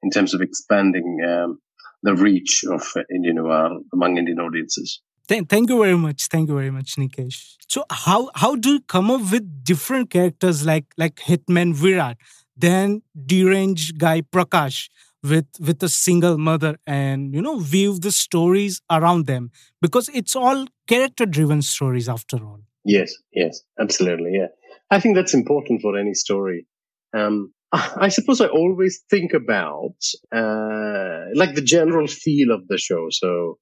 in terms of expanding um, the reach of Indian noir among Indian audiences. Thank, thank you very much. Thank you very much, Nikesh. So how how do you come up with different characters like like Hitman Virat, then deranged guy Prakash, with with a single mother, and you know weave the stories around them because it's all character driven stories after all. Yes, yes, absolutely. Yeah, I think that's important for any story. Um, *laughs* I suppose I always think about uh, like the general feel of the show. So,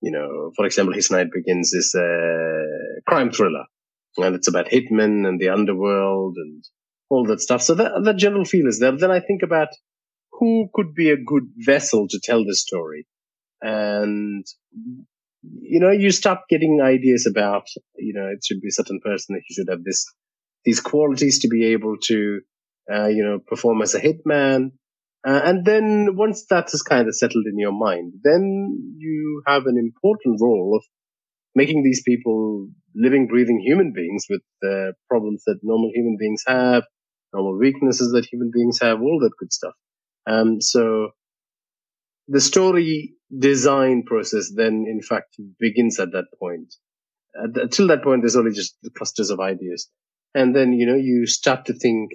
you know, for example, His Night Begins is a crime thriller, and it's about hitmen and the underworld and all that stuff. So that, that general feel is there. Then I think about who could be a good vessel to tell the story. And, you know, you start getting ideas about, you know, it should be a certain person that he should have this, these qualities to be able to, uh, you know, perform as a hitman. Uh, and then once that is kind of settled in your mind, then you have an important role of making these people living, breathing human beings with the problems that normal human beings have, normal weaknesses that human beings have, all that good stuff. Um, so the story design process then, in fact, begins at that point. Until that point, there's only just the clusters of ideas. And then, you know, you start to think,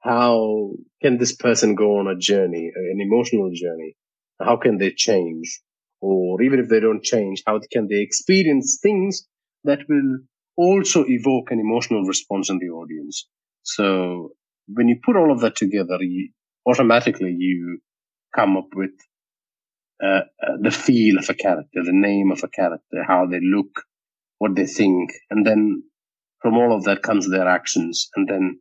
how can this person go on a journey, an emotional journey? How can they change? Or even if they don't change, how can they experience things that will also evoke an emotional response in the audience? So when you put all of that together, you, automatically you come up with uh, uh, the feel of a character, the name of a character, how they look, what they think, and then from all of that comes their actions, and then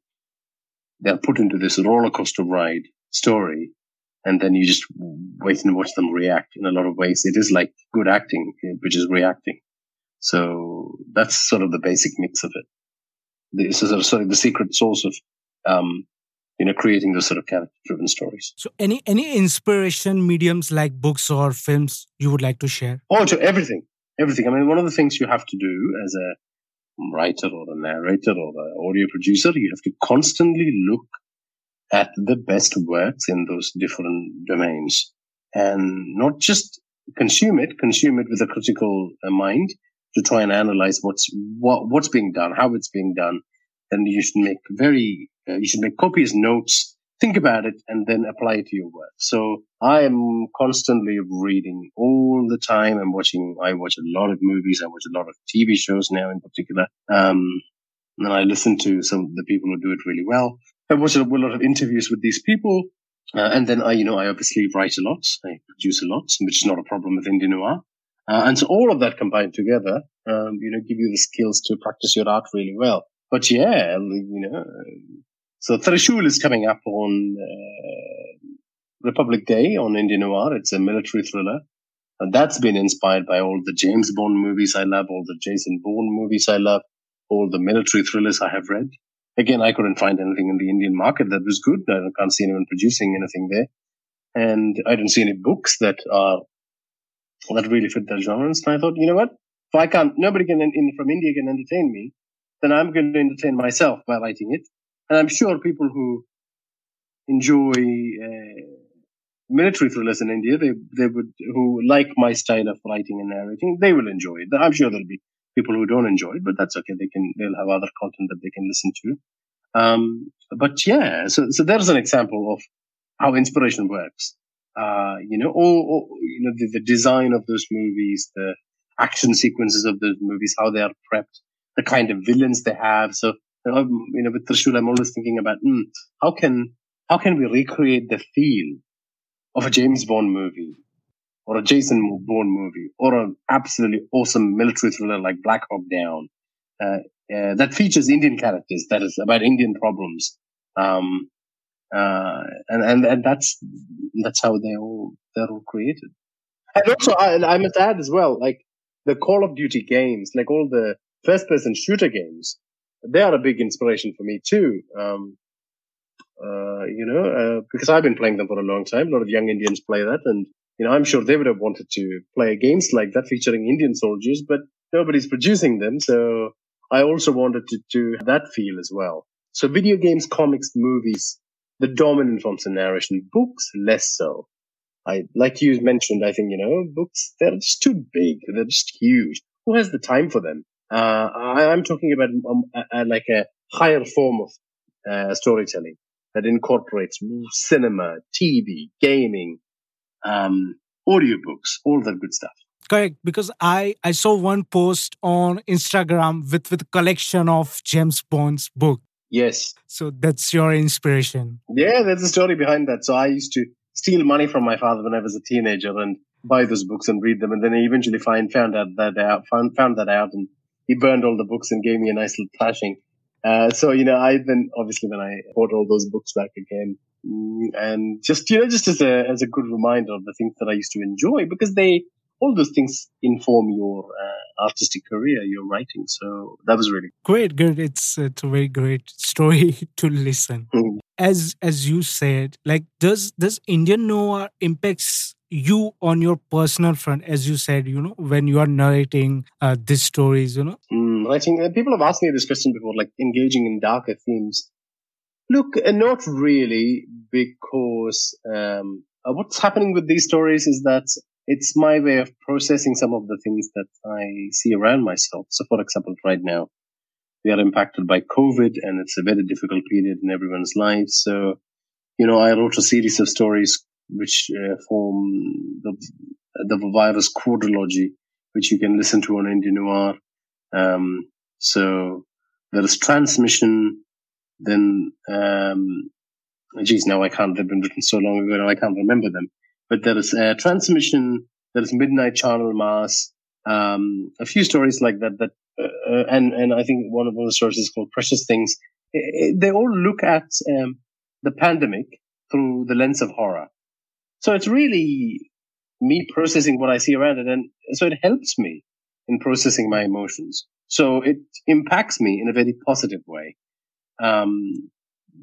they're put into this roller coaster ride story, and then you just wait and watch them react. In a lot of ways, it is like good acting, which is reacting. So that's sort of the basic mix of it. This is sort of the secret source of um, you know creating those sort of character driven stories. So any any inspiration mediums like books or films you would like to share? Oh to everything. Everything. I mean one of the things you have to do as a writer or a narrator or an audio producer you have to constantly look at the best works in those different domains and not just consume it consume it with a critical uh, mind to try and analyze what's what, what's being done how it's being done. Then you should make very uh, you should make copious notes, think about it, and then apply it to your work. So I am constantly reading all the time. I'm watching, I watch a lot of movies. I watch a lot of TV shows now in particular. Um, and I listen to some of the people who do it really well. I watch a, lot of interviews with these people. Uh, and then I, you know, I obviously write a lot. I produce a lot, which is not a problem with Indian noir. Uh, and so all of that combined together, um, you know, give you the skills to practice your art really well. But yeah, you know, so Trishul is coming up on uh, Republic Day on Indian Noir. It's a military thriller. And that's been inspired by all the James Bond movies I love, all the Jason Bourne movies I love, all the military thrillers I have read. Again, I couldn't find anything in the Indian market that was good. I can't see anyone producing anything there. And I didn't see any books that are, that really fit that genre. And I thought, you know what? If I can't, nobody can, in, from India can entertain me, then I'm going to entertain myself by writing it. And I'm sure people who enjoy uh, military thrillers in India, they they would who like my style of writing and narrating, they will enjoy it. I'm sure there'll be people who don't enjoy it, but that's okay. They can they'll have other content that they can listen to. Um, but yeah, so so there's an example of how inspiration works. Uh, you know, or, or you know the, the design of those movies, the action sequences of those movies, how they are prepped, the kind of villains they have. So you know, with Trishul, I'm always thinking about mm, how can how can we recreate the feel of a James Bond movie or a Jason Bourne movie or an absolutely awesome military thriller like Black Hawk Down uh, uh, that features Indian characters, that is about Indian problems, um, uh, and and and that's that's how they all they're all created. And also, I, I must add as well, like the Call of Duty games, like all the first-person shooter games, they are a big inspiration for me too. Um, uh, you know, uh, because I've been playing them for a long time. A lot of young Indians play that, and you know, I'm sure they would have wanted to play games like that featuring Indian soldiers, but nobody's producing them. So I also wanted to do that feel as well. So video games, comics, movies, the dominant forms of narration. Books, less so. I, like you mentioned, I think, you know, books, they're just too big. They're just huge. Who has the time for them? Uh, I, am talking about um, a, a, like a higher form of uh, storytelling that incorporates cinema, TV, gaming, um, audiobooks, all that good stuff. Correct, because I I saw one post on Instagram with with a collection of James Bond's book. Yes. So that's your inspiration. Yeah, there's a story behind that. So I used to steal money from my father when I was a teenager and buy those books and read them, and then I eventually find found out that out found found that out and he burned all the books and gave me a nice little thrashing. Uh, so you know, I then obviously when I bought all those books back again, mm, and just you know, just as a as a good reminder of the things that I used to enjoy because they all those things inform your uh, artistic career, your writing. So that was really great. Good. It's it's a very great story *laughs* to listen. Mm. As as you said, like does does Indian noir impacts you on your personal front as you said you know when you are narrating uh, these stories you know? Mm, i think uh, people have asked me this question before like engaging in darker themes. Look uh, not really because um, uh, what's happening with these stories is that it's my way of processing some of the things that i see around myself. So for example right now we are impacted by covid and it's a very difficult period in everyone's lives. So you know i wrote a series of stories which uh, form the the virus quadrilogy, which you can listen to on Indian Noir. Um, so there is transmission, then um, geez, now I can't. They've been written so long ago now I can't remember them. But there is uh, transmission. There is midnight channel mass. Um, a few stories like that. That uh, uh and and I think one of the stories is called Precious Things. They all look at um, the pandemic through the lens of horror. So it's really me processing what I see around it. And so it helps me in processing my emotions. So it impacts me in a very positive way. Um,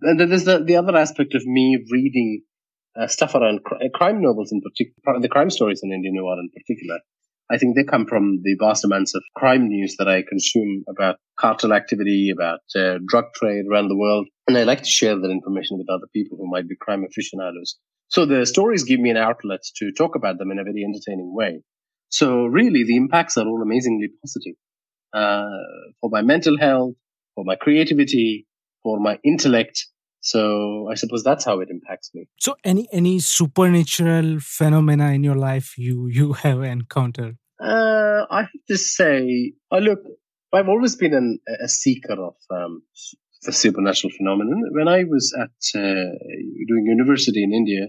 and then there's the, the other aspect of me reading uh, stuff around uh, crime novels in particular, the crime stories in Indian noir in particular. I think they come from the vast amounts of crime news that I consume about cartel activity, about uh, drug trade around the world. And I like to share that information with other people who might be crime aficionados. So the stories give me an outlet to talk about them in a very entertaining way. So really, the impacts are all amazingly positive uh, for my mental health, for my creativity, for my intellect. So I suppose that's how it impacts me. So any any supernatural phenomena in your life you you *laughs* have encountered? Uh, I have to say, I look. I've always been an, a seeker of um, the supernatural phenomenon. When I was at uh, doing university in India,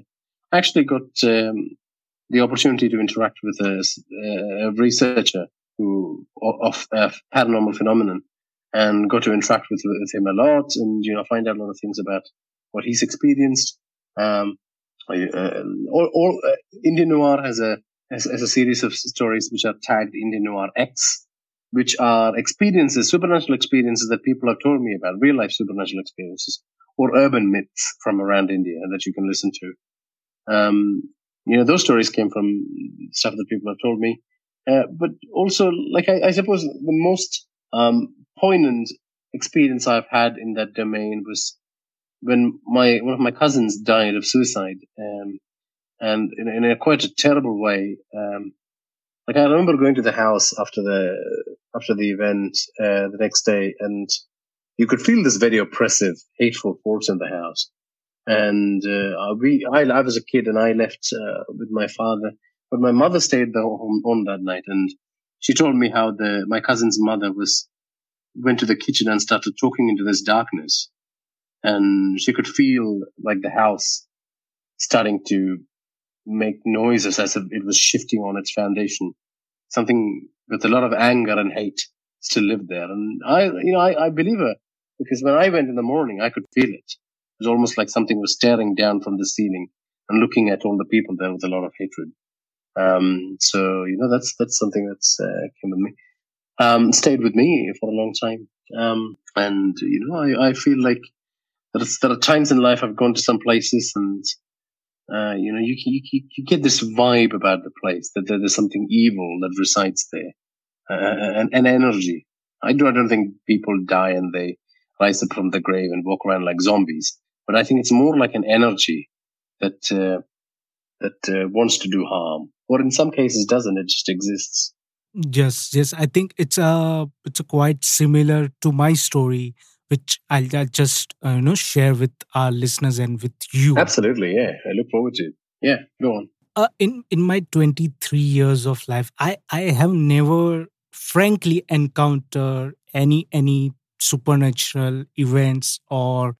I actually got um, the opportunity to interact with a, a researcher who of uh, paranormal phenomenon and got to interact with, with, him a lot and you know find out a lot of things about what he's experienced. Um, uh, all, all uh, Indian Noir has a has, has, a series of stories which are tagged Indian Noir X, which are experiences, supernatural experiences that people have told me about, real life supernatural experiences, or urban myths from around India that you can listen to. Um, you know, those stories came from stuff that people have told me. Uh, but also, like, I, I suppose the most um, poignant experience I've had in that domain was when my one of my cousins died of suicide, um, and in, in, a quite a terrible way. Um, like I remember going to the house after the after the event uh, the next day, and you could feel this very oppressive, hateful force in the house. And uh, we, I, I was a kid and I left uh, with my father, but my mother stayed the home on that night, and she told me how the my cousin's mother was went to the kitchen and started talking into this darkness, and she could feel like the house starting to make noises as if it was shifting on its foundation. Something with a lot of anger and hate still lived there. And I, you know, I, I believe her because when I went in the morning, I could feel it was almost like something was staring down from the ceiling and looking at all the people there with a lot of hatred. Um, so you know that's that's something that's uh, came with me, um, stayed with me for a long time. Um, and you know I, I feel like there's, there are times in life I've gone to some places and uh, you know you, you you get this vibe about the place that there's something evil that resides there, uh, and, and energy. I do I don't think people die and they rise up from the grave and walk around like zombies but I think it's more like an energy that uh, that uh, wants to do harm, or in some cases doesn't. It just exists. Yes, yes. I think it's a it's a quite similar to my story, which I'll, I'll just uh, you know share with our listeners and with you. Absolutely, yeah. I look forward to it. Yeah, go on. Uh, in in my 23 years of life, I I have never frankly encountered any any supernatural events or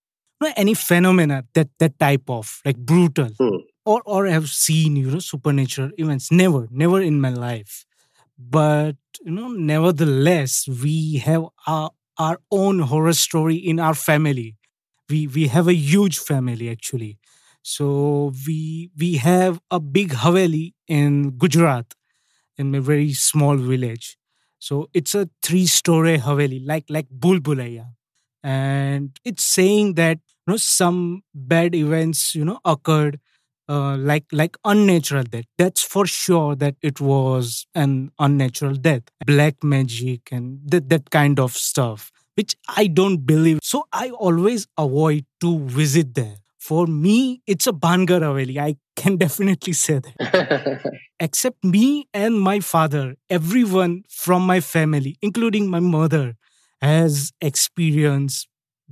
any phenomena that that type of like brutal hmm. or or have seen you know supernatural events never never in my life but you know nevertheless we have our our own horror story in our family. We we have a huge family actually. So we we have a big haveli in Gujarat, in a very small village. So it's a three-story haveli, like like Bulbulaya, and it's saying that know some bad events you know occurred uh, like like unnatural death. That's for sure that it was an unnatural death. Black magic and that, that kind of stuff which i don't believe. So i always avoid to visit there. For me it's a Bhangarh haveli. I can *laughs* definitely say that. *laughs* Except me and my father everyone from my family including my mother has experienced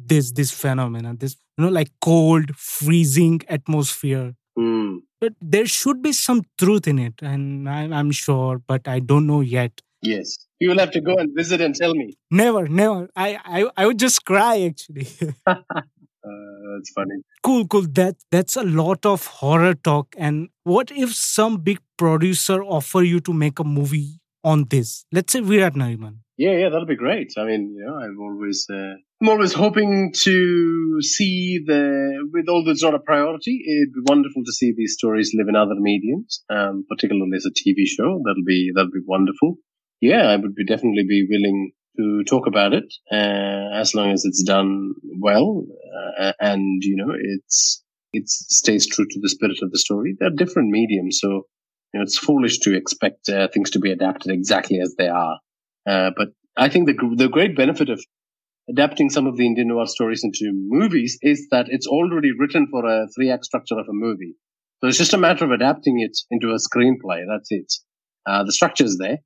this this phenomenon this you know like cold freezing atmosphere Mm. but there should be some truth in it and I, i'm sure but i don't know yet Yes. You will have to go and visit and tell me. never never i i, I would just cry actually *laughs* *laughs* Uh, that's funny. cool cool that that's a lot of horror talk and what if some big producer offer you to make a movie on this let's say virat nariman Yeah, yeah, that'll be great. I mean, you know, I'm always, uh, I'm always hoping to see the, with although it's not a priority, it'd be wonderful to see these stories live in other mediums, um, particularly as a TV show. That'll be, that'll be wonderful. Yeah, I would be definitely be willing to talk about it, uh, as long as it's done well, uh, and, you know, it's, it stays true to the spirit of the story. They're different mediums, so, you know, it's foolish to expect uh, things to be adapted exactly as they are. Uh, but I think the the great benefit of adapting some of the Indian noir stories into movies is that it's already written for a three act structure of a movie. So it's just a matter of adapting it into a screenplay. That's it. Uh, the structure is there.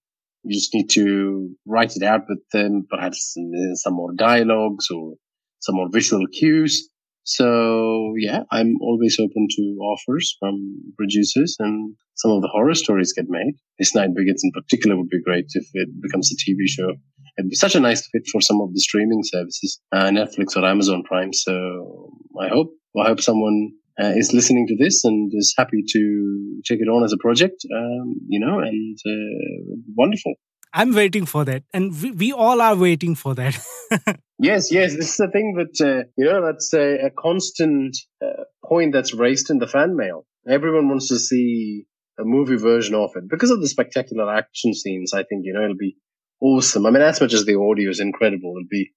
You just need to write it out with them, perhaps uh, some more dialogues or some more visual cues. So yeah, I'm always open to offers from producers and some of the horror stories get made. His Night Begins in particular would be great if it becomes a TV show. It'd be such a nice fit for some of the streaming services, uh, Netflix or Amazon Prime. So I hope, I hope someone uh, is listening to this and is happy to take it on as a project, um, you know, and uh, wonderful. I'm waiting for that and we, we all are waiting for that *laughs* Yes, yes, this is the thing that uh, you know. That's a, a constant uh, point that's raised in the fan mail. Everyone wants to see a movie version of it because of the spectacular action scenes. I think you know it'll be awesome. I mean, as much as the audio is incredible, it'll be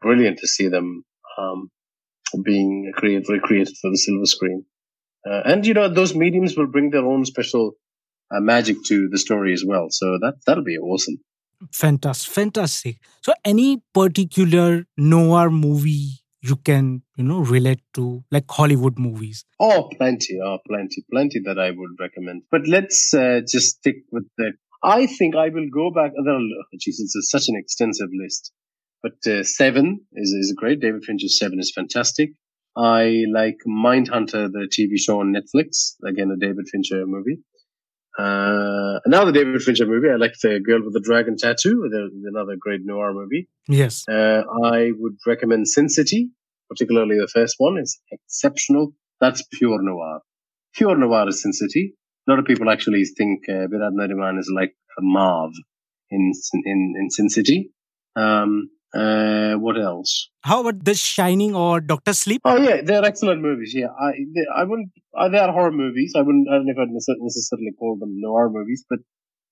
brilliant to see them um, being created, recreated for the silver screen. Uh, and you know, those mediums will bring their own special uh, magic to the story as well. So that that'll be awesome. fantastic fantastic so any particular noir movie you can you know relate to like hollywood movies Oh, plenty. Oh, plenty, plenty that I would recommend. But let's uh, just stick with the. I think I will go back. There are, oh, geez, it's such an extensive list. But uh, Seven is, is great. David Fincher's Seven is fantastic. I like Mindhunter, the TV show on Netflix. Again, a David Fincher movie. Uh, another David Fincher movie. I like The Girl with the Dragon Tattoo. There's another great noir movie. yes Uh, I would recommend Sin City, particularly the first one. is exceptional. That's pure noir. Pure noir is Sin City. A lot of people actually think uh, Virat Nariman is like a Marv in in in Sin City. Um, uh, what else? how about the shining or dr sleep Oh yeah, they're excellent movies. Yeah, I they, I wouldn't. Uh, they are horror movies. I wouldn't. I don't know if I'd necessarily call them noir movies, but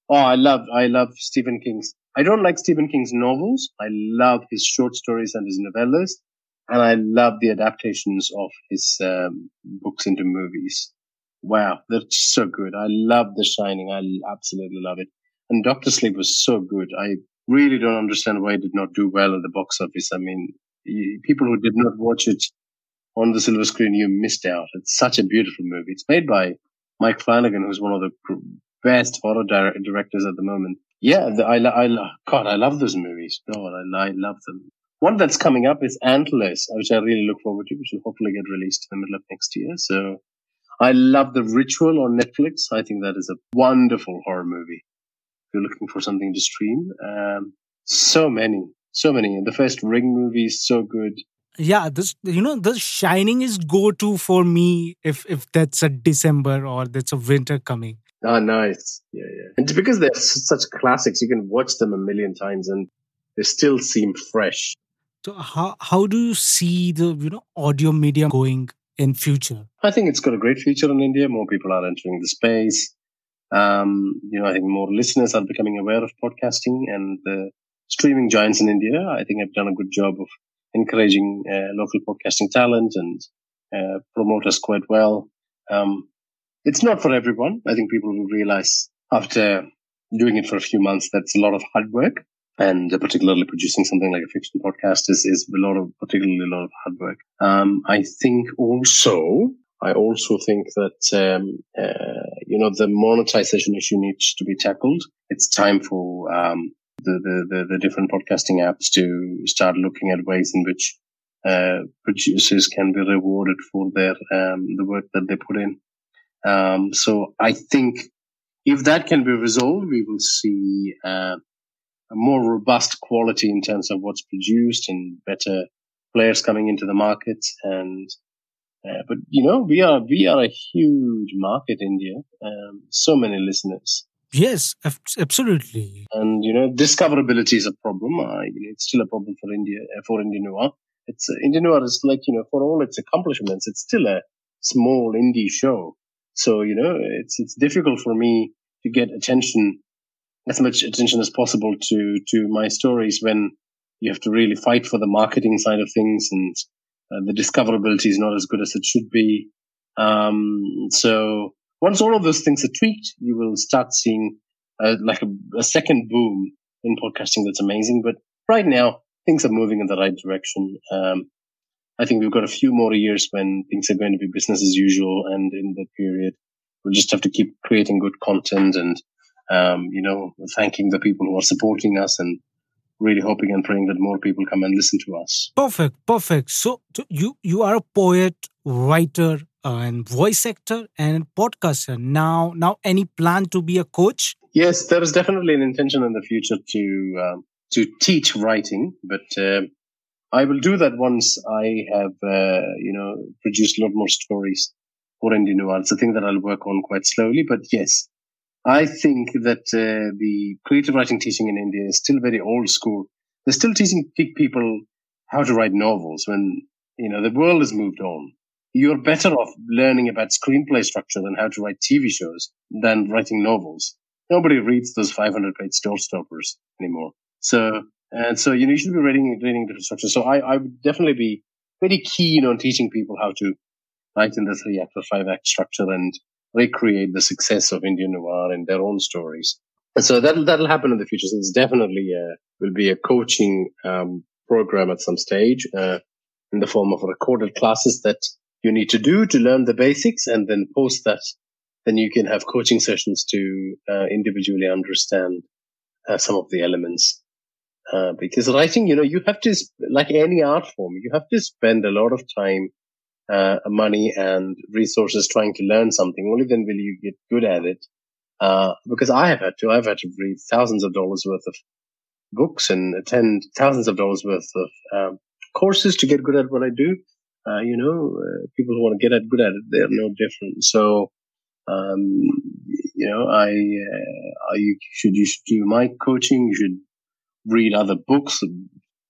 oh, I love I love Stephen King's. I don't like Stephen King's novels. I love his short stories and his novellas, and I love the adaptations of his um, books into movies. Wow, they're so good. I love The Shining. I absolutely love it. And Doctor Sleep was so good. I really don't understand why it did not do well at the box office. I mean, people who did not watch it on the silver screen, you missed out. It's such a beautiful movie. It's made by Mike Flanagan, who's one of the best horror dir- directors at the moment. Yeah, the, I, I, God, I love those movies. God, I, I love them. One that's coming up is Antlers, which I really look forward to, which will hopefully get released in the middle of next year. So I love The Ritual on Netflix. I think that is a wonderful horror movie. You're looking for something to stream, um, so many, so many. The first Ring movie is so good. yeah this you know the shining is go to for me if if that's a december or that's a winter coming Ah, nice. Yeah, yeah. And because they're such classics, you can watch them a million times and they still seem fresh. So how how do you see the you know audio medium going in future? I think it's got a great future in India. More people are entering the space. Um, you know, I think more listeners are becoming aware of podcasting and the streaming giants in India. I think have done a good job of encouraging uh, local podcasting talent and uh, promote us quite well. Um, it's not for everyone. I think people will realize after doing it for a few months that's a lot of hard work and particularly producing something like a fiction podcast is, is a lot of particularly a lot of hard work. Um, I think also I also think that um, uh, you know the monetization issue needs to be tackled. It's time for um, the, the, the the different podcasting apps to start looking at ways in which uh, producers can be rewarded for their um, the work that they put in. Um, so I think if that can be resolved, we will see uh, a more robust quality in terms of what's produced and better players coming into the market. And uh, but you know, we are we are a huge market, India. Um, so many listeners. Yes, absolutely. And you know, discoverability is a problem. Uh, you know, it's still a problem for India uh, for Indian Noir. It's uh, Indian Noir is like you know, for all its accomplishments, it's still a small indie show. So you know, it's it's difficult for me to get attention as much attention as possible to to my stories when you have to really fight for the marketing side of things and uh, the discoverability is not as good as it should be. Um, so once all of those things are tweaked, you will start seeing uh, like a, a, second boom in podcasting that's amazing. But right now, things are moving in the right direction. Um, I think we've got a few more years when things are going to be business as usual. And in that period, we'll just have to keep creating good content and um, you know, thanking the people who are supporting us and really hoping and praying that more people come and listen to us. Perfect, perfect. So, you you are a poet, writer, uh, and voice actor and podcaster. Now, now, any plan to be a coach? Yes, there is definitely an intention in the future to um, to teach writing, but uh, I will do that once I have uh, you know produced a lot more stories for Indian Noir. It's a thing that I'll work on quite slowly, but yes, I think that uh, the creative writing teaching in India is still very old school. They're still teaching people how to write novels when, you know, the world has moved on. You're better off learning about screenplay structure than how to write TV shows than writing novels. Nobody reads those 500 page store stoppers anymore. So, and so, you know, you should be reading, reading different structure. So I, I would definitely be very keen on teaching people how to write in the three act or five act structure and recreate the success of Indian noir in their own stories. And so that'll, that'll happen in the future. So it's definitely a, will be a coaching um, program at some stage uh, in the form of recorded classes that you need to do to learn the basics and then post that. Then you can have coaching sessions to uh, individually understand uh, some of the elements. Uh, because writing, you know, you have to, like any art form, you have to spend a lot of time uh, money and resources trying to learn something. Only then will you get good at it. Uh, because I have had to, I've had to read thousands of dollars worth of books and attend thousands of dollars worth of um, courses to get good at what I do. Uh, you know, uh, people who want to get at good at it, they're no different. So, um, you know, I, uh, you should, you should do my coaching. You should read other books,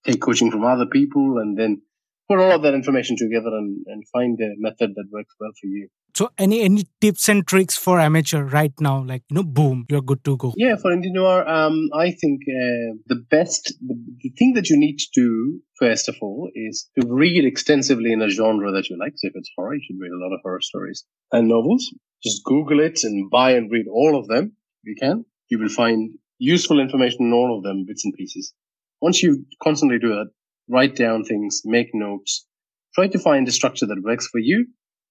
take coaching from other people, and then put all of that information together and, and find a method that works well for you. So, any any tips and tricks for amateur right now? Like you know, boom, you're good to go. Yeah, for Indian noir, um, I think uh, the best, the, the, thing that you need to do first of all is to read extensively in a genre that you like. So, if it's horror, you should read a lot of horror stories and novels. Just Google it and buy and read all of them if you can. You will find useful information in all of them, bits and pieces. Once you constantly do that, write down things, make notes, try to find a structure that works for you.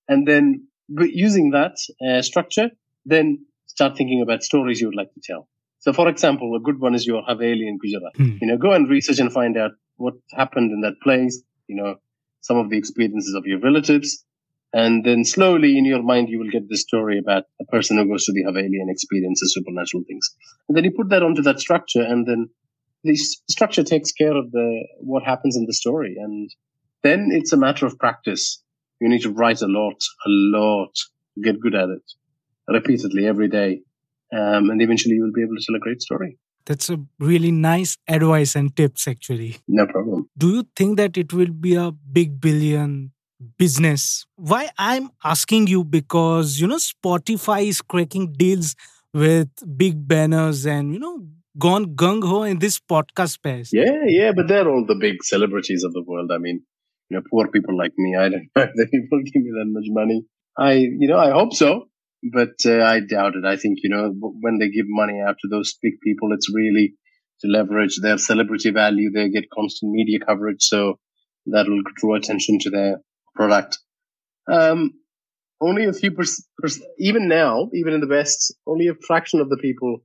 And then using that uh, structure, then start thinking about stories you would like to tell. So, for example, a good one is your Haveli in Gujarat. Hmm. You know, go and research and find out what happened in that place. You know, some of the experiences of your relatives, and then slowly in your mind you will get the story about a person who goes to the Haveli and experiences supernatural things. And then you put that onto that structure, and then the structure takes care of the what happens in the story, and then it's a matter of practice. You need to write a lot, a lot, to get good at it, repeatedly every day, um, and eventually you will be able to tell a great story. That's a really nice advice and tips, actually. No problem. Do you think that it will be a big billion business? Why I'm asking you because, you know, Spotify is cracking deals with big banners and, you know, gone gung ho in this podcast space. Yeah, yeah, but they're all the big celebrities of the world. I mean, you know, poor people like me, I don't *laughs* know if the people give me that much money. I, you know, I hope so, but uh, I doubt it. I think, you know, when they give money out to those big people, it's really to leverage their celebrity value. They get constant media coverage. So that will draw attention to their product. Um, only a few percent, even now, even in the best, only a fraction of the people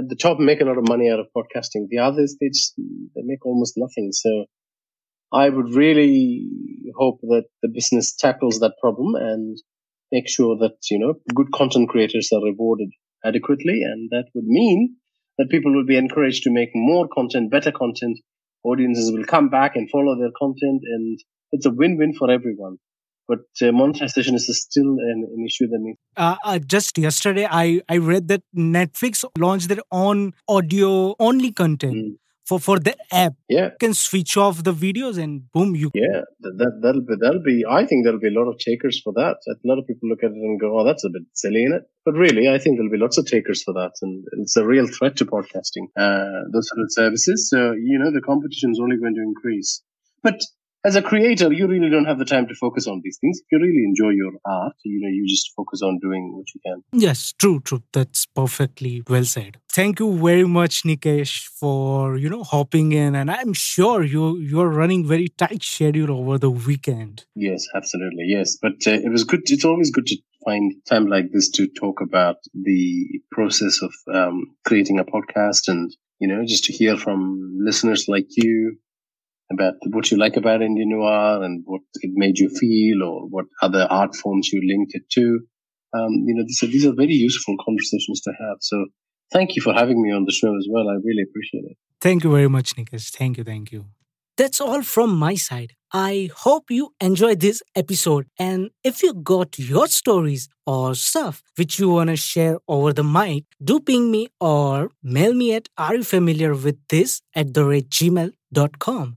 at the top make a lot of money out of podcasting. The others, they just, they make almost nothing. So I would really hope that the business tackles that problem and make sure that, you know, good content creators are rewarded adequately. And that would mean that people will be encouraged to make more content, better content. Audiences will come back and follow their content and it's a win-win for everyone but uh, monetization is still an, an issue that needs. Uh, uh, just yesterday, I I read that Netflix launched their own audio only content. Mm. For, for the app, yeah, you can switch off the videos and boom, you yeah that, that that'll be that'll be. I think there'll be a lot of takers for that. A lot of people look at it and go, "Oh, that's a bit silly, in it." But really, I think there'll be lots of takers for that, and it's a real threat to podcasting. Uh, those sort of services. So you know, the competition is only going to increase. But as a creator, you really don't have the time to focus on these things. If you really enjoy your art, you know, you just focus on doing what you can. Yes, true, true. That's perfectly well said. Thank you very much, Nikesh, for you know hopping in, and I'm sure you you're running very tight schedule over the weekend. Yes, absolutely. Yes, but uh, it was good. It's always good to find time like this to talk about the process of um, creating a podcast and you know just to hear from listeners like you about what you like about Indian noir and what it made you feel or what other art forms you linked it to. Um, you know, these are, these are very useful conversations to have. So thank you for having me on the show as well. I really appreciate it. Thank you very much, Nikesh. Thank you. Thank you. That's all from my side. I hope you enjoyed this episode. And if you got your stories or stuff which you want to share over the mic, do ping me or mail me at are you familiar with this at the rate gmail.com.